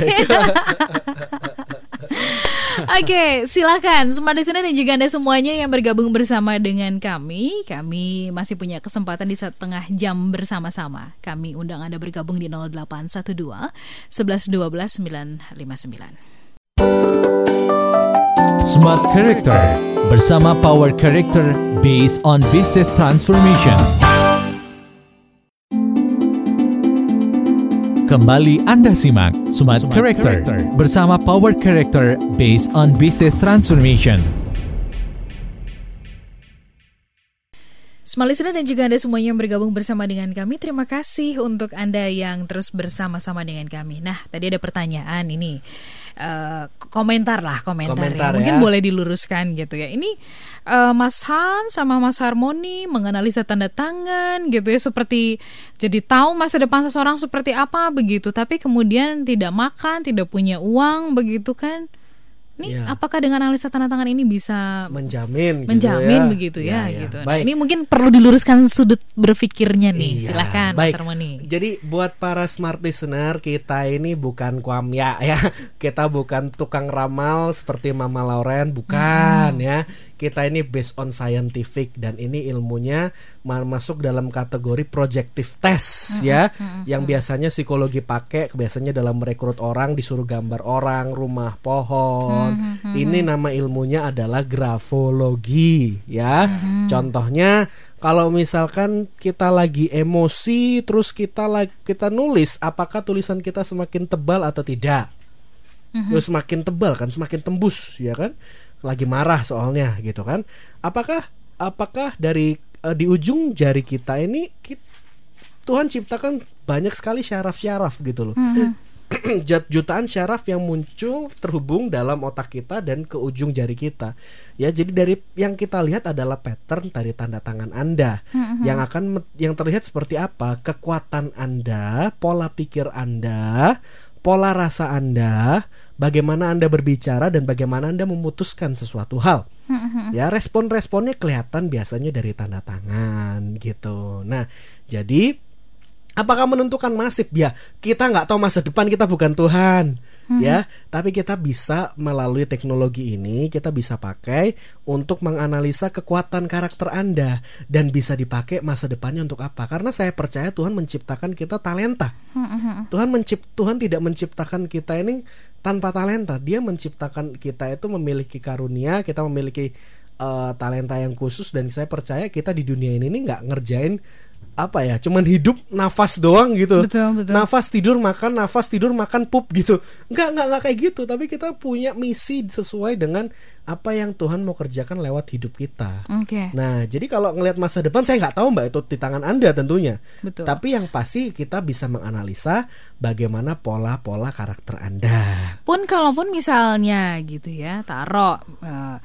Oke, silakan Smart Listener dan juga Anda semuanya yang bergabung bersama dengan kami. Kami masih punya kesempatan di setengah jam bersama-sama. Kami undang Anda bergabung di 0812 11 12 959. Smart Character bersama Power Character based on business transformation. Kembali Anda simak Smart, Character, bersama Power Character based on business transformation. Smart Listener dan juga Anda semuanya yang bergabung bersama dengan kami. Terima kasih untuk Anda yang terus bersama-sama dengan kami. Nah, tadi ada pertanyaan ini. Eh, Komentar lah, komentar, Komentar ya. Mungkin ya. boleh diluruskan gitu ya. Ini eh, Mas Han sama Mas Harmoni menganalisa tanda tangan gitu ya Seperti jadi tahu masa depan seseorang seperti apa begitu. Tapi kemudian tidak makan, tidak punya uang begitu kan Ini Ya. apakah dengan analisa tanda tangan ini bisa menjamin gitu menjamin ya. begitu ya, Ya, ya. gitu. Nah, Baik. ini mungkin perlu diluruskan sudut berpikirnya nih. Iya, Silakan baik. Mas. Jadi buat para smart listener kita ini bukan kuamya ya, kita bukan tukang ramal seperti Mama Lauren, bukan Hmm. ya. Kita ini based on scientific dan ini ilmunya masuk dalam kategori projective Hmm, test ya, yang biasanya psikologi pakai, biasanya dalam merekrut orang disuruh gambar orang, rumah, pohon. Hmm, Ini nama ilmunya adalah grafologi ya. Hmm, Contohnya kalau misalkan kita lagi emosi terus kita lagi kita nulis apakah tulisan kita semakin tebal atau tidak? Terus semakin tebal kan, semakin tembus ya kan? Lagi marah soalnya gitu kan. Apakah apakah dari eh, di ujung jari kita ini kit- Tuhan ciptakan banyak sekali syaraf-syaraf gitu loh. Hmm, Jut- jutaan syaraf yang muncul terhubung dalam otak kita dan ke ujung jari kita. Ya, jadi dari yang kita lihat adalah pattern dari tanda tangan Anda. Yang akan yang terlihat seperti apa? Kekuatan Anda, pola pikir Anda, pola rasa Anda, bagaimana Anda berbicara dan bagaimana Anda memutuskan sesuatu hal. Ya, respon-responnya kelihatan biasanya dari tanda tangan gitu. Nah, jadi Apakah menentukan nasib? Ya, kita nggak tahu masa depan kita bukan Tuhan, ya. Tapi kita bisa melalui teknologi ini kita bisa pakai untuk menganalisa kekuatan karakter Anda dan bisa dipakai masa depannya untuk apa? Karena saya percaya Tuhan menciptakan kita talenta. Tuhan mencipt Tuhan tidak menciptakan kita ini tanpa talenta. Dia menciptakan kita itu memiliki karunia, kita memiliki eh, talenta yang khusus dan saya percaya kita di dunia ini nggak ngerjain apa ya cuman hidup nafas doang gitu Betul, betul. nafas tidur makan nafas tidur makan pup gitu nggak nggak nggak kayak gitu tapi kita punya misi sesuai dengan apa yang Tuhan mau kerjakan lewat hidup kita Oke. nah jadi kalau ngelihat masa depan saya nggak tahu mbak itu di tangan anda tentunya Betul. tapi yang pasti kita bisa menganalisa bagaimana pola-pola karakter anda Pun kalaupun misalnya gitu ya, taruh eh,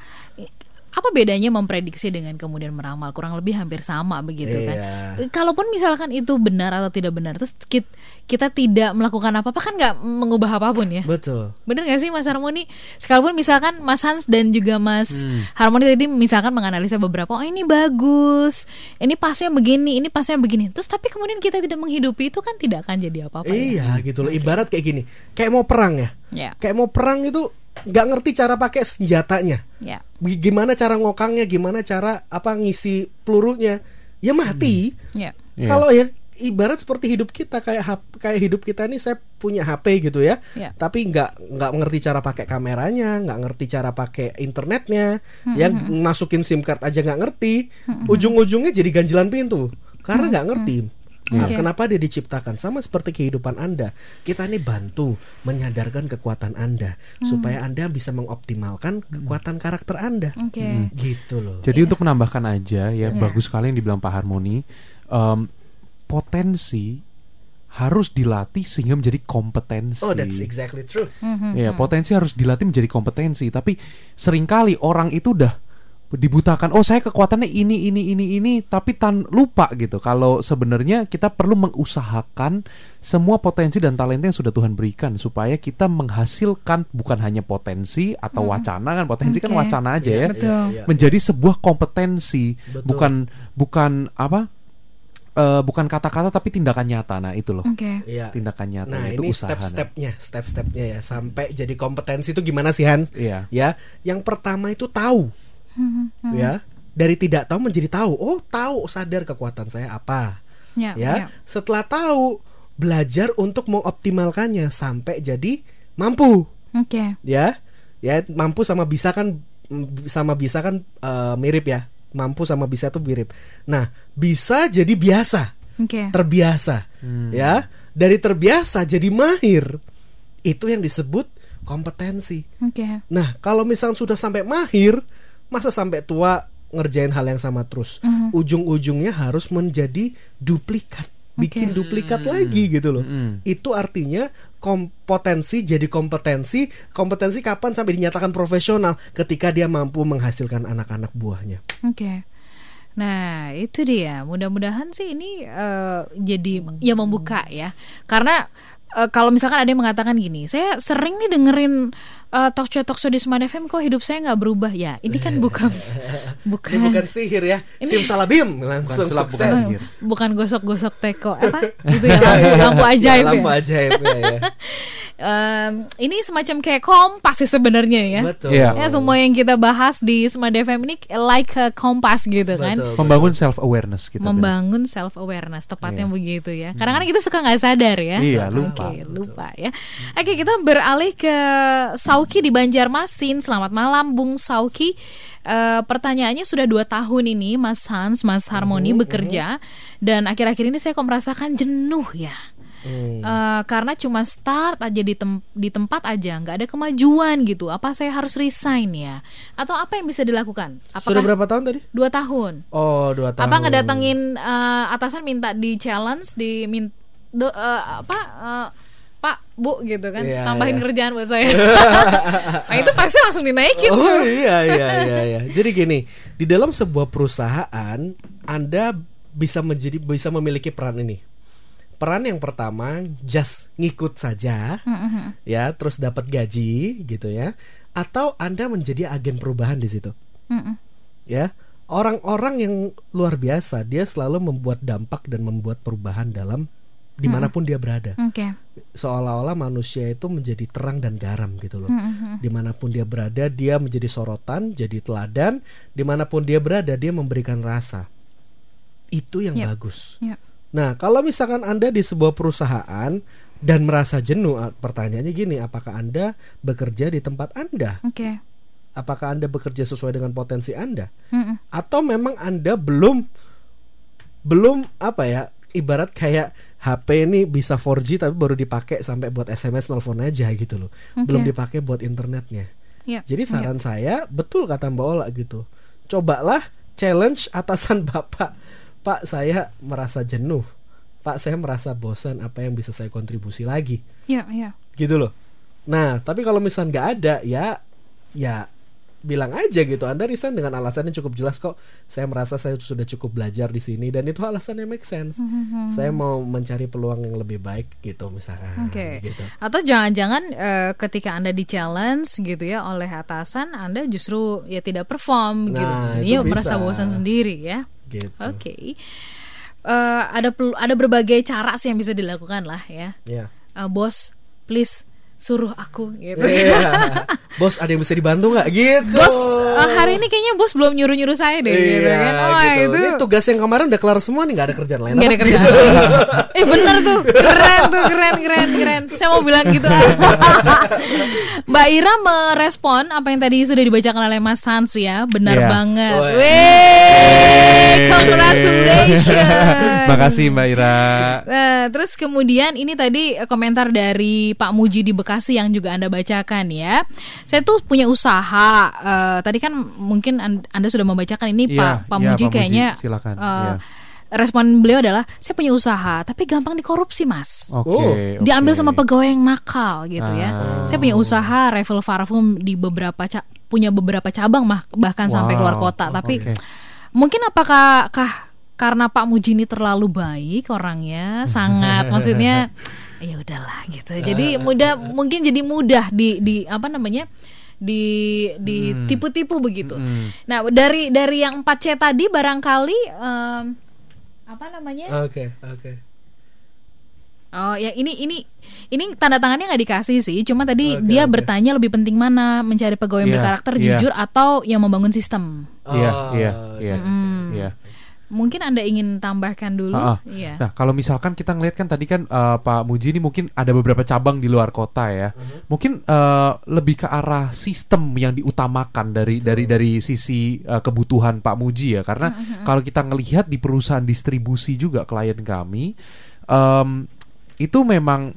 apa bedanya memprediksi dengan kemudian meramal kurang lebih hampir sama begitu kan. Iya. Eh, Kalaupun misalkan itu benar atau tidak benar, terus kit- kita, tidak melakukan apa-apa kan nggak mengubah apa pun ya. betul Bener gak sih Mas Harmoni? Sekalipun misalkan Mas Hans dan juga Mas Harmoni tadi misalkan menganalisa beberapa, oh ini bagus, ini pasnya begini, ini pasnya begini. Terus tapi kemudian kita tidak menghidupi itu kan tidak akan jadi apa-apa. ya. iya gitu loh ibarat kayak gini kayak mau perang ya Ya. kayak mau perang itu nggak ngerti cara pakai senjatanya. Ya. Gi- gimana cara ngokangnya gimana cara apa ngisi pelurunya. Ya mati. Ya. Iya. kalau ya ibarat seperti hidup kita kayak hap- kayak hidup kita nih saya punya HP gitu ya. Ya. tapi nggak nggak ngerti cara pakai kameranya nggak ngerti cara pakai internetnya. Ya masukin SIM card aja nggak ngerti. Ujung-ujungnya jadi ganjilan pintu. Karena nggak ngerti Nah, Oke. kenapa dia diciptakan sama seperti kehidupan Anda? Kita ini bantu menyadarkan kekuatan Anda supaya Anda bisa mongoptimalkan kekuatan karakter Anda. Oke. Gitu loh. Jadi untuk menambahkan aja ya Iya. bagus sekali yang dibilang Pak Harmoni em, potensi harus dilatih sehingga menjadi kompetensi. Oh, that's exactly true. Mhm. Ya, potensi harus dilatih menjadi kompetensi, tapi sering kali orang itu udah dibutakan. Oh, saya kekuatannya ini ini ini ini, tapi tan lupa gitu. Kalau sebenarnya kita perlu mengusahakan semua potensi dan talenta yang sudah Tuhan berikan supaya kita menghasilkan bukan hanya potensi atau wacana kan. Potensi kan Oke. wacana aja ya. Betul. Iya. Menjadi sebuah kompetensi, Betul. bukan bukan apa? eh, bukan kata-kata tapi tindakan nyata. Nah, itu loh. Oke. Iya. Tindakan nyata Nah, itu ini nah. step-stepnya, step-stepnya ya sampai jadi kompetensi itu gimana sih Hans? Iya. Ya, yang pertama itu tahu. Ya, dari tidak tahu menjadi tahu. Oh, tahu, sadar kekuatan saya apa. Ya. ya. ya. Setelah tahu, belajar untuk mengoptimalkannya sampai jadi mampu, Oke. ya. Ya, mampu sama bisa kan mm, sama bisa kan eh, mirip ya. Mampu sama bisa tuh mirip. Nah, bisa jadi biasa, Oke. terbiasa, ya. Dari terbiasa jadi mahir. Itu yang disebut kompetensi. Oke. Nah, kalau misalnya sudah sampai mahir, masa sampai tua ngerjain hal yang sama terus? Mhm. Ujung-ujungnya harus menjadi duplikat, bikin Oke. duplikat lagi gitu loh. Mm-mm. Itu artinya kompetensi jadi kompetensi. Kompetensi kapan sampai dinyatakan profesional? Ketika dia mampu menghasilkan anak-anak buahnya. Oke. Nah, itu dia. Mudah-mudahan sih ini eh, jadi ya membuka ya. Karena eh, kalau misalkan ada yang mengatakan gini, saya sering nih dengerin eh, talk show talk show di Smart FM kok hidup saya nggak berubah ya. Ini kan bukan bukan Ini bukan sihir ya, simsalabim langsung sulap, bukan sukses. sihir. bukan gosok-gosok teko apa gitu ya lampu, lampu ajaib Ya, lampu ya. ajaib ya, ya. Em, ini semacam kayak kompas sih sebenarnya ya. Betul. Iya. Ya semua yang kita bahas di Smart FM ini like a kompas gitu kan. Betul, Membangun self awareness kita. bilang. membangun self awareness tepatnya Iya. begitu ya. Kadang-kadang kita suka nggak sadar ya. Iya, lupa. lupa ya. Oke, kita beralih ke Sauki di Banjarmasin. Selamat malam, Bung Sauki. Eh, pertanyaannya sudah dua tahun ini, Mas Hans, Mas Harmoni bekerja dan akhir-akhir ini saya kok merasakan jenuh ya. Hmm. Eh, karena cuma start aja di tem- di tempat aja, nggak ada kemajuan gitu. Apa saya harus resign ya? Atau apa yang bisa dilakukan? Sudah Apakah berapa tahun tadi? dua tahun? Oh, dua tahun. apa ngedatengin eh, atasan minta di challenge di min do- eh, apa eh, Pak Bu gitu kan Iya, tambahin iya. kerjaan buat saya nah itu pasti langsung dinaikin Oh tuh. iya iya iya iya. Jadi gini, di dalam sebuah perusahaan Anda bisa menjadi bisa memiliki peran ini. Peran yang pertama just ngikut saja Mm-mm. ya, terus dapat gaji gitu ya. Atau Anda menjadi agen perubahan di situ. Mm-mm. Ya. Orang-orang yang luar biasa, dia selalu membuat dampak dan membuat perubahan dalam di mana pun dia berada. oke Seolah-olah manusia itu menjadi terang dan garam gitu loh Mm-mm. di mana pun dia berada dia menjadi sorotan jadi teladan di mana pun dia berada dia memberikan rasa itu yang Yap. bagus Yap. nah kalau misalkan anda di sebuah perusahaan dan merasa jenuh ah, pertanyaannya gini apakah anda bekerja di tempat anda oke apakah anda bekerja sesuai dengan potensi anda Mm-mm. atau memang anda belum belum apa ya ibarat kayak HP ini bisa 4G tapi baru dipakai sampai buat SMS telepon aja gitu loh Oke. belum dipakai buat internetnya Ya. jadi saran saya betul kata Mbak Ola gitu cobalah challenge atasan bapak Pak saya merasa jenuh Pak saya merasa bosan apa yang bisa saya kontribusi lagi Ya, ya. gitu loh. Nah, tapi kalau misal nggak ada, ya, ya bilang aja gitu. Anda resign dengan alasan yang cukup jelas kok. Saya merasa saya sudah cukup belajar di sini dan itu alasannya make sense. Saya mau mencari peluang yang lebih baik gitu misalkan. Oke. Gitu. Atau jangan-jangan eh, ketika Anda di challenge gitu ya oleh atasan, Anda justru ya tidak perform gitu. Nah, Jadi itu merasa bosan sendiri ya. Gitu. Oke. Eh, ada ada berbagai cara sih yang bisa dilakukan lah ya. Ya. Eh, bos, please suruh aku gitu. Iya. Bos, ada yang bisa dibantu nggak gitu? Bos, eh, hari ini kayaknya bos belum nyuruh-nyuruh saya deh gitu Iya, kan. Wah, gitu. itu Ini tugas yang kemarin udah kelar semua nih nggak ada kerjaan lain. Nggak ada kerjaan. eh bener tuh, keren tuh, keren, keren, keren. Saya mau bilang gitu. Mbak Ira merespon apa yang tadi sudah dibacakan oleh Mas Hans ya, benar Iya. banget. Weh. Weh, congratulations. Makasih Mbak Ira. Nah, terus kemudian ini tadi komentar dari Pak Muji di Bekasi yang juga Anda bacakan ya. Saya tuh punya usaha. eh, tadi kan mungkin an- Anda sudah membacakan ini Iya, Pak Pak iya, Muji Pak Muji, kayaknya silakan, eh, iya. Respon beliau adalah saya punya usaha tapi gampang dikorupsi mas. Oke. Oh, oke. Diambil sama pegawai yang nakal gitu ya. Ah. Saya punya usaha refill parfum di beberapa ca- punya beberapa cabang mah bahkan sampai Wow, keluar kota. Tapi oke. mungkin apakah kah karena Pak Muji ini terlalu baik orangnya sangat maksudnya ya udahlah gitu. Jadi mudah mungkin jadi mudah di di apa namanya di di Hmm. tipu-tipu begitu. Hmm. Nah dari dari yang 4 C tadi barangkali em, apa namanya? Oke, oke. Oh ya ini ini ini tanda tangannya nggak dikasih sih. Cuma tadi Oke, dia oke. bertanya lebih penting mana mencari pegawai yang Iya, berkarakter iya. jujur atau yang membangun sistem. Iya, Oh, iya, iya. Mungkin anda ingin tambahkan dulu? Ah, ah. Iya. Nah, kalau misalkan kita ngeliat kan tadi kan eh, Pak Muji ini mungkin ada beberapa cabang di luar kota ya. Mungkin eh, lebih ke arah sistem yang diutamakan dari dari dari sisi eh, kebutuhan Pak Muji ya. Karena kalau kita ngelihat di perusahaan distribusi juga klien kami em, itu memang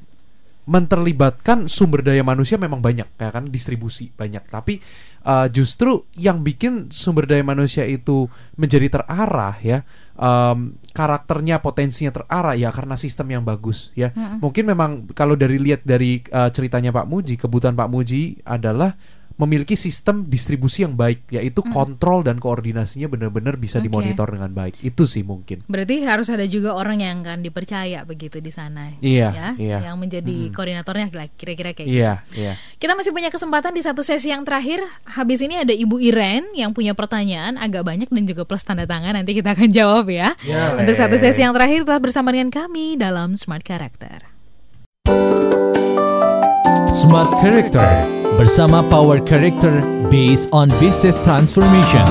menterlibatkan sumber daya manusia memang banyak ya kan distribusi banyak tapi uh, justru yang bikin sumber daya manusia itu menjadi terarah ya em, karakternya potensinya terarah ya karena sistem yang bagus ya. Mungkin memang kalau dari lihat dari uh, ceritanya Pak Muji kebutuhan Pak Muji adalah memiliki sistem distribusi yang baik yaitu kontrol dan koordinasinya benar-benar bisa Oke. dimonitor dengan baik itu sih mungkin Berarti harus ada juga orang yang akan dipercaya begitu di sana. Iya, ya, iya. Yang menjadi koordinatornya lah, kira-kira kayak gitu. iya iya Kita masih punya kesempatan di satu sesi yang terakhir. Habis ini ada Ibu Iren yang punya pertanyaan agak banyak dan juga plus tanda tangan. Nanti kita akan jawab ya. Ya. Untuk satu sesi yang terakhir tetap bersama dengan kami dalam Smart Character. Smart Character bersama Power Character based on business transformation.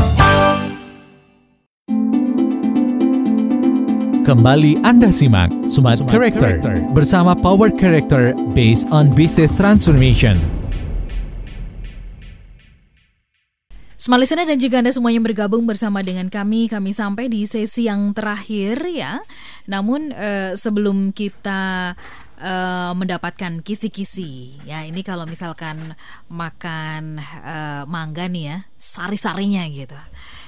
Kembali Anda simak Smart, Character, bersama Power Character based on business transformation. Smart Listener dan juga Anda semua yang bergabung bersama dengan kami, kami sampai di sesi yang terakhir ya. Namun eh, sebelum kita eh, mendapatkan kisi-kisi, ya ini kalau misalkan makan eh, mangga nih ya, sari-sarinya gitu.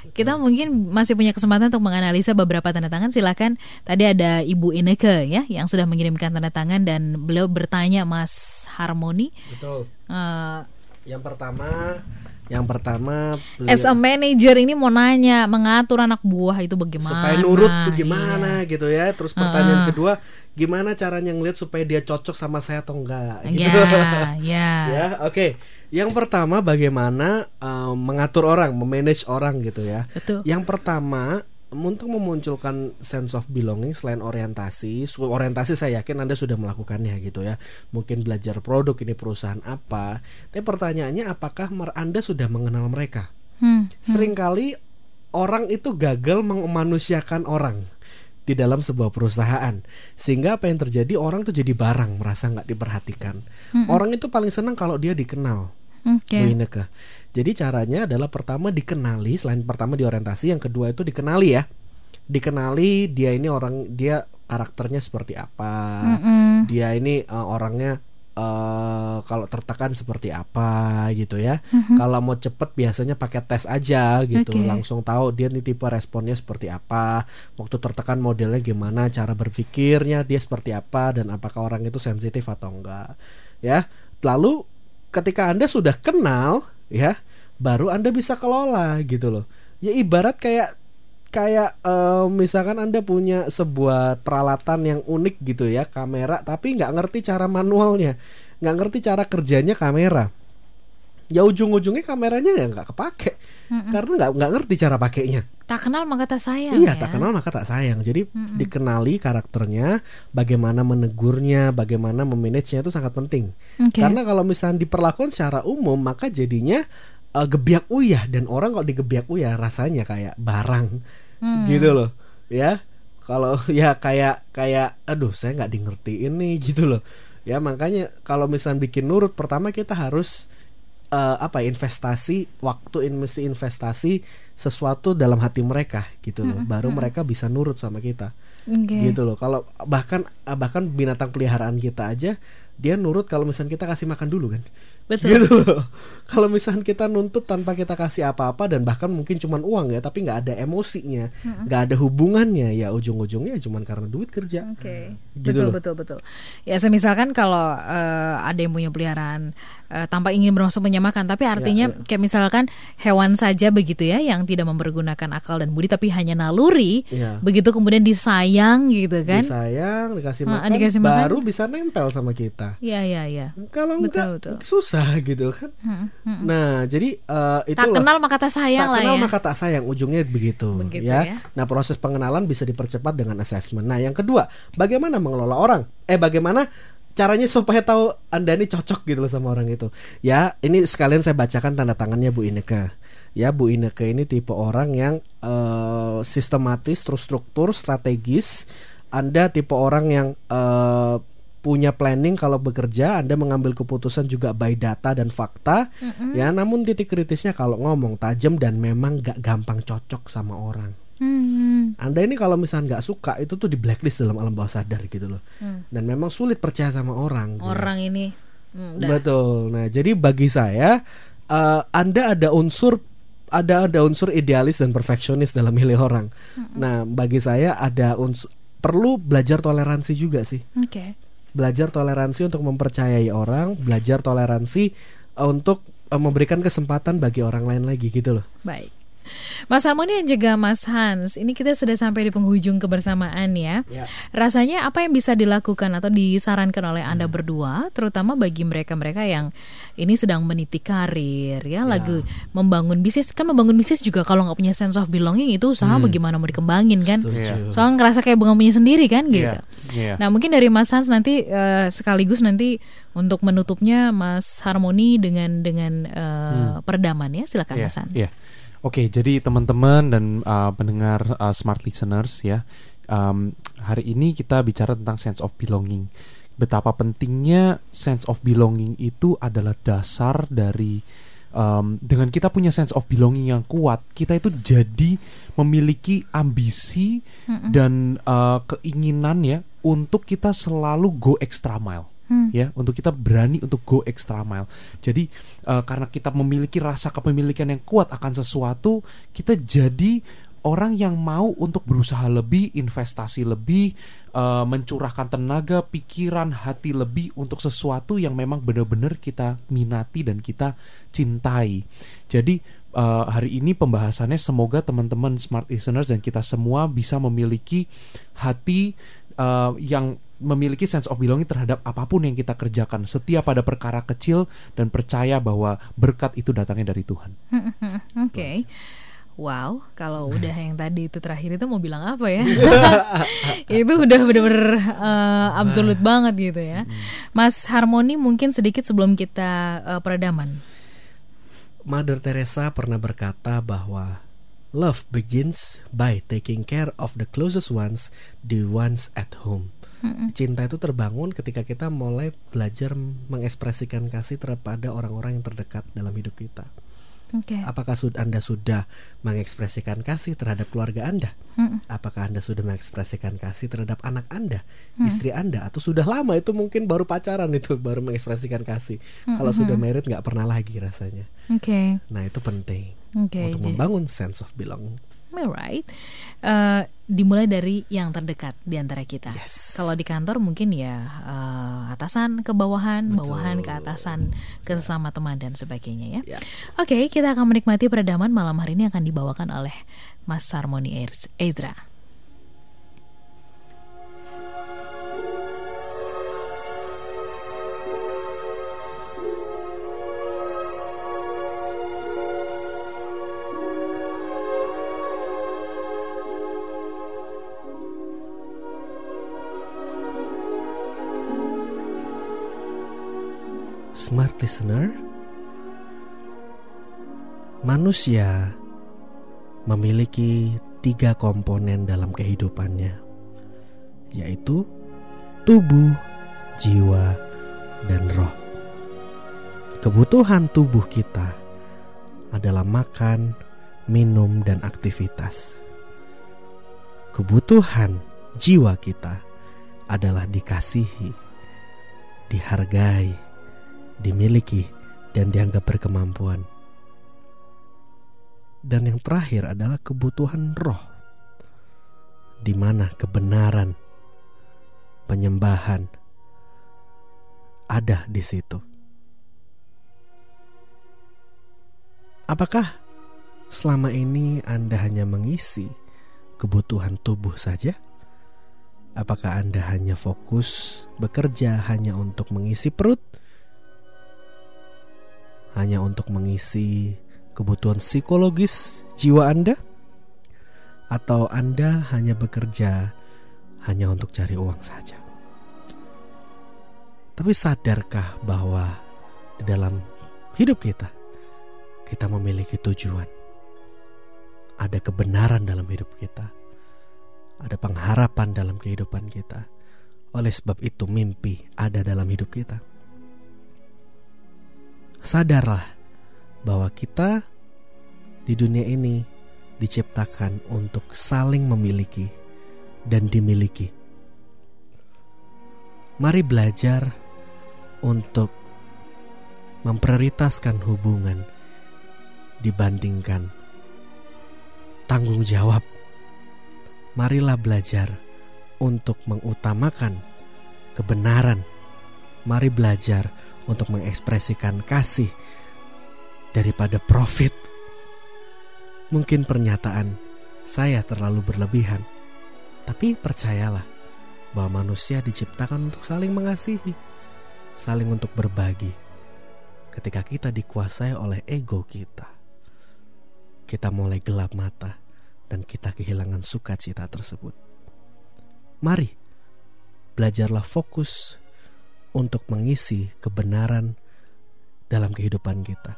Kita mungkin masih punya kesempatan untuk menganalisa beberapa tanda tangan. Silakan. Tadi ada Ibu Ineke ya yang sudah mengirimkan tanda tangan dan beliau bertanya Mas Harmoni. Betul. eh, Yang pertama, yang pertama beliau- As a manager ini mau nanya mengatur anak buah itu bagaimana? supaya nurut tuh Iya. gimana gitu ya. Terus pertanyaan kedua, gimana caranya ngeliat supaya dia cocok sama saya atau enggak gitu. Ya, ya. ya, oke. Yang pertama bagaimana uh, mengatur orang, memanage orang gitu ya. Betul. Yang pertama untuk memunculkan sense of belonging selain orientasi, orientasi saya yakin Anda sudah melakukannya gitu ya. Mungkin belajar produk ini perusahaan apa. Tapi pertanyaannya apakah Anda sudah mengenal mereka? Hmm. Seringkali orang itu gagal memanusiakan orang di dalam sebuah perusahaan sehingga apa yang terjadi orang tuh jadi barang merasa nggak diperhatikan orang itu paling senang kalau dia dikenal. Bu Ineke. Jadi caranya adalah pertama dikenali, selain pertama diorientasi, yang kedua itu dikenali ya. dikenali dia ini orang dia karakternya seperti apa Mm-mm. dia ini eh, orangnya eh kalau tertekan seperti apa gitu ya Mhm. kalau mau cepet biasanya pakai tes aja gitu Oke. langsung tahu dia nih tipe responnya seperti apa waktu tertekan modelnya gimana cara berpikirnya dia seperti apa dan apakah orang itu sensitif atau enggak ya lalu ketika anda sudah kenal ya baru anda bisa kelola gitu loh ya ibarat kayak kayak eh, misalkan anda punya sebuah peralatan yang unik gitu ya kamera tapi nggak ngerti cara manualnya nggak ngerti cara kerjanya kamera ya ujung-ujungnya kameranya ya nggak kepake Mm-mm. karena nggak nggak ngerti cara pakainya Tak kenal maka tak sayang. iya ya. tak kenal maka tak sayang jadi Mm-mm. dikenali karakternya bagaimana menegurnya bagaimana memanagenya itu sangat penting Oke. karena kalau misalnya diperlakukan secara umum maka jadinya eh, gebiak uyah. Dan orang kalau digebiak uyah rasanya kayak barang. Hmm. gitu loh. Ya kalau ya kayak kayak aduh saya nggak di ngertiin nih gitu loh. Ya makanya kalau misalnya bikin nurut pertama kita harus eh, apa investasi waktu in- mesti investasi sesuatu dalam hati mereka gitu loh. Baru mereka bisa nurut sama kita. Oke. gitu loh. Kalau bahkan bahkan binatang peliharaan kita aja dia nurut kalau misalnya kita kasih makan dulu kan Betul. gitu loh kalau misalnya kita nuntut tanpa kita kasih apa-apa dan bahkan mungkin cuman uang ya tapi nggak ada emosinya nggak ada hubungannya ya ujung-ujungnya cuman karena duit kerja Oke, Gitu betul loh. betul betul. Ya, semisalkan kalau eh, ada yang punya peliharaan eh, tanpa ingin bermaksud menyamakan, tapi artinya ya. kayak misalkan hewan saja begitu ya, yang tidak mempergunakan akal dan budi, tapi hanya naluri, Iya. begitu kemudian disayang gitu kan? disayang dikasih makan, dikasih makan. baru bisa nempel sama kita Iya iya iya. kalau Betul, enggak betul. susah gitu kan Hmm, hmm. nah jadi eh, itu Tak kenal maka tak sayang tak lah kenal ya. maka tak sayang ujungnya begitu, Begitu ya. ya. Nah proses pengenalan bisa dipercepat dengan assessment. Nah yang kedua, bagaimana mengelola orang? Eh bagaimana caranya supaya tahu anda ini cocok gitu loh sama orang itu? Ya ini sekalian saya bacakan tanda tangannya Bu Ineke. Ya Bu Ineke ini tipe orang yang eh, sistematis, terstruktur, strategis. Anda tipe orang yang eh, punya planning kalau bekerja, Anda mengambil keputusan juga by data dan fakta. Ya, namun titik kritisnya kalau ngomong tajam dan memang gak gampang cocok sama orang. Hmm, Anda ini kalau misalnya nggak suka itu tuh di blacklist dalam alam bawah sadar gitu loh. Hmm. Dan memang sulit percaya sama orang. gitu. Orang ini hmm, udah. Betul. Nah, jadi bagi saya eh, Anda ada unsur ada ada unsur idealis dan perfeksionis dalam milih orang. Nah, bagi saya ada unsur perlu belajar toleransi juga sih. Oke. Belajar toleransi untuk mempercayai orang, belajar toleransi eh, untuk eh, memberikan kesempatan bagi orang lain lagi gitu loh. Baik. Mas Harmoni dan juga Mas Hans, ini kita sudah sampai di penghujung kebersamaan ya. Ya. Rasanya apa yang bisa dilakukan atau disarankan oleh Anda berdua, terutama bagi mereka-mereka yang ini sedang meniti karir ya, lagi membangun bisnis. Kan membangun bisnis juga kalau nggak punya sense of belonging itu usaha bagaimana mau dikembangin kan? Setuju. Soalnya ngerasa kayak bunga punya sendiri kan gitu. Iya, iya. Nah mungkin dari Mas Hans nanti eh, sekaligus nanti untuk menutupnya Mas Harmoni dengan dengan eh, peredaman ya, silakan Iya, Mas Hans. iya. Oke, jadi teman-teman dan uh, pendengar uh, smart listeners ya, um, hari ini kita bicara tentang sense of belonging. Betapa pentingnya sense of belonging itu adalah dasar dari um, dengan kita punya sense of belonging yang kuat, kita itu jadi memiliki ambisi dan uh, keinginan ya untuk kita selalu go extra mile Hmm. ya untuk kita berani untuk go extra mile. Jadi eh, karena kita memiliki rasa kepemilikan yang kuat akan sesuatu, kita jadi orang yang mau untuk berusaha lebih, investasi lebih, eh, mencurahkan tenaga, pikiran, hati lebih untuk sesuatu yang memang benar-benar kita minati dan kita cintai. Jadi eh, hari ini pembahasannya semoga teman-teman smart listeners dan kita semua bisa memiliki hati eh, yang memiliki sense of belonging terhadap apa pun yang kita kerjakan, setia pada perkara kecil dan percaya bahwa berkat itu datangnya dari Tuhan. Oke. Wow, kalau udah yang tadi itu terakhir itu mau bilang apa ya? itu udah bener-bener uh, absolut banget gitu ya. Mas Harmoni mungkin sedikit sebelum kita uh, peredaman. Mother Teresa pernah berkata bahwa love begins by taking care of the closest ones, the ones at home. Cinta itu terbangun ketika kita mulai belajar mengekspresikan kasih terhadap orang-orang yang terdekat dalam hidup kita. Oke. Apakah sud- Anda sudah mengekspresikan kasih terhadap keluarga Anda? Mm-mm. Apakah Anda sudah mengekspresikan kasih terhadap anak Anda, Hmm. istri Anda, atau sudah lama itu mungkin baru pacaran itu baru mengekspresikan kasih. Kalau sudah married nggak pernah lagi rasanya. Oke. Nah itu penting Oke. untuk jadi- membangun sense of belonging. Alright. Eh, dimulai dari yang terdekat di antara kita. Yes. Kalau di kantor mungkin ya eh, atasan ke bawahan, bawahan ke atasan, ke sesama teman dan sebagainya ya. Ya. Oke, kita akan menikmati peredaman malam hari ini akan dibawakan oleh Mas Harmoni Ez- Ezra. Smart listener, manusia memiliki tiga komponen dalam kehidupannya, yaitu tubuh, jiwa, dan roh. Kebutuhan tubuh kita adalah makan, minum, dan aktivitas. Kebutuhan jiwa kita adalah dikasihi, dihargai, dimiliki, dan dianggap berkemampuan. Dan yang terakhir adalah kebutuhan roh, di mana kebenaran, penyembahan ada di situ. Apakah selama ini Anda hanya mengisi kebutuhan tubuh saja? Apakah Anda hanya fokus bekerja hanya untuk mengisi perut? Hanya untuk mengisi kebutuhan psikologis jiwa Anda? Atau Anda hanya bekerja hanya untuk cari uang saja? Tapi sadarkah bahwa di dalam hidup kita kita memiliki tujuan? Ada kebenaran dalam hidup kita. Ada pengharapan dalam kehidupan kita. Oleh sebab itu mimpi ada dalam hidup kita. Sadarlah bahwa kita di dunia ini diciptakan untuk saling memiliki dan dimiliki. Mari belajar untuk memprioritaskan hubungan dibandingkan tanggung jawab. Marilah belajar untuk mengutamakan kebenaran. Mari belajar untuk mengekspresikan kasih daripada profit. Mungkin pernyataan saya terlalu berlebihan, tapi percayalah bahwa manusia diciptakan untuk saling mengasihi, saling untuk berbagi. Ketika kita dikuasai oleh ego kita, kita mulai gelap mata dan kita kehilangan sukacita tersebut. Mari belajarlah fokus untuk mengisi kebenaran dalam kehidupan kita,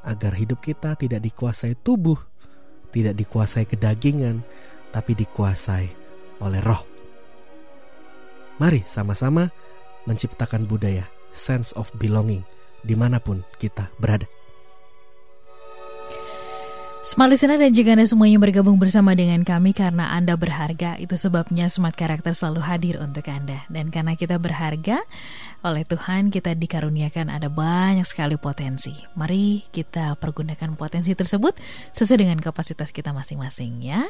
agar hidup kita tidak dikuasai tubuh, tidak dikuasai kedagingan, tapi dikuasai oleh roh. Mari sama-sama menciptakan budaya sense of belonging di mana pun kita berada. Smart Listener dan juga Anda semuanya bergabung bersama dengan kami karena Anda berharga. Itu sebabnya Smart Karakter selalu hadir untuk Anda. Dan karena kita berharga, oleh Tuhan kita dikaruniakan ada banyak sekali potensi. Mari kita pergunakan potensi tersebut sesuai dengan kapasitas kita masing-masing ya.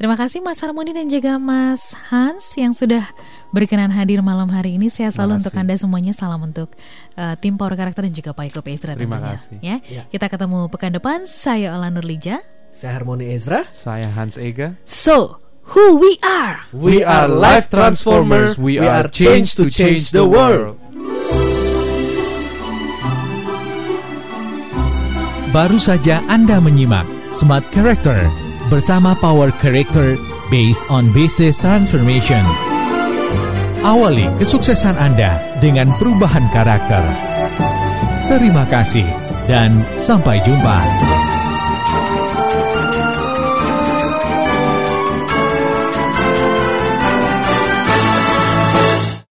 Terima kasih Mas Harmoni dan juga Mas Hans yang sudah berkenan hadir malam hari ini. Saya selalu untuk. Anda semuanya salam untuk uh, tim Power Karakter dan juga Pak Iko Peistra Terima tentunya. kasih. Ya. Ya. Kita ketemu pekan depan. Saya Ola Nurlija. Saya Harmoni Ezra. Saya Hans Ega. So, who we are? We are life transformers. We are changed to change the world. Baru saja Anda menyimak Smart Character bersama Power Character based on Basis Transformation. Awali kesuksesan Anda dengan perubahan karakter. Terima kasih dan sampai jumpa.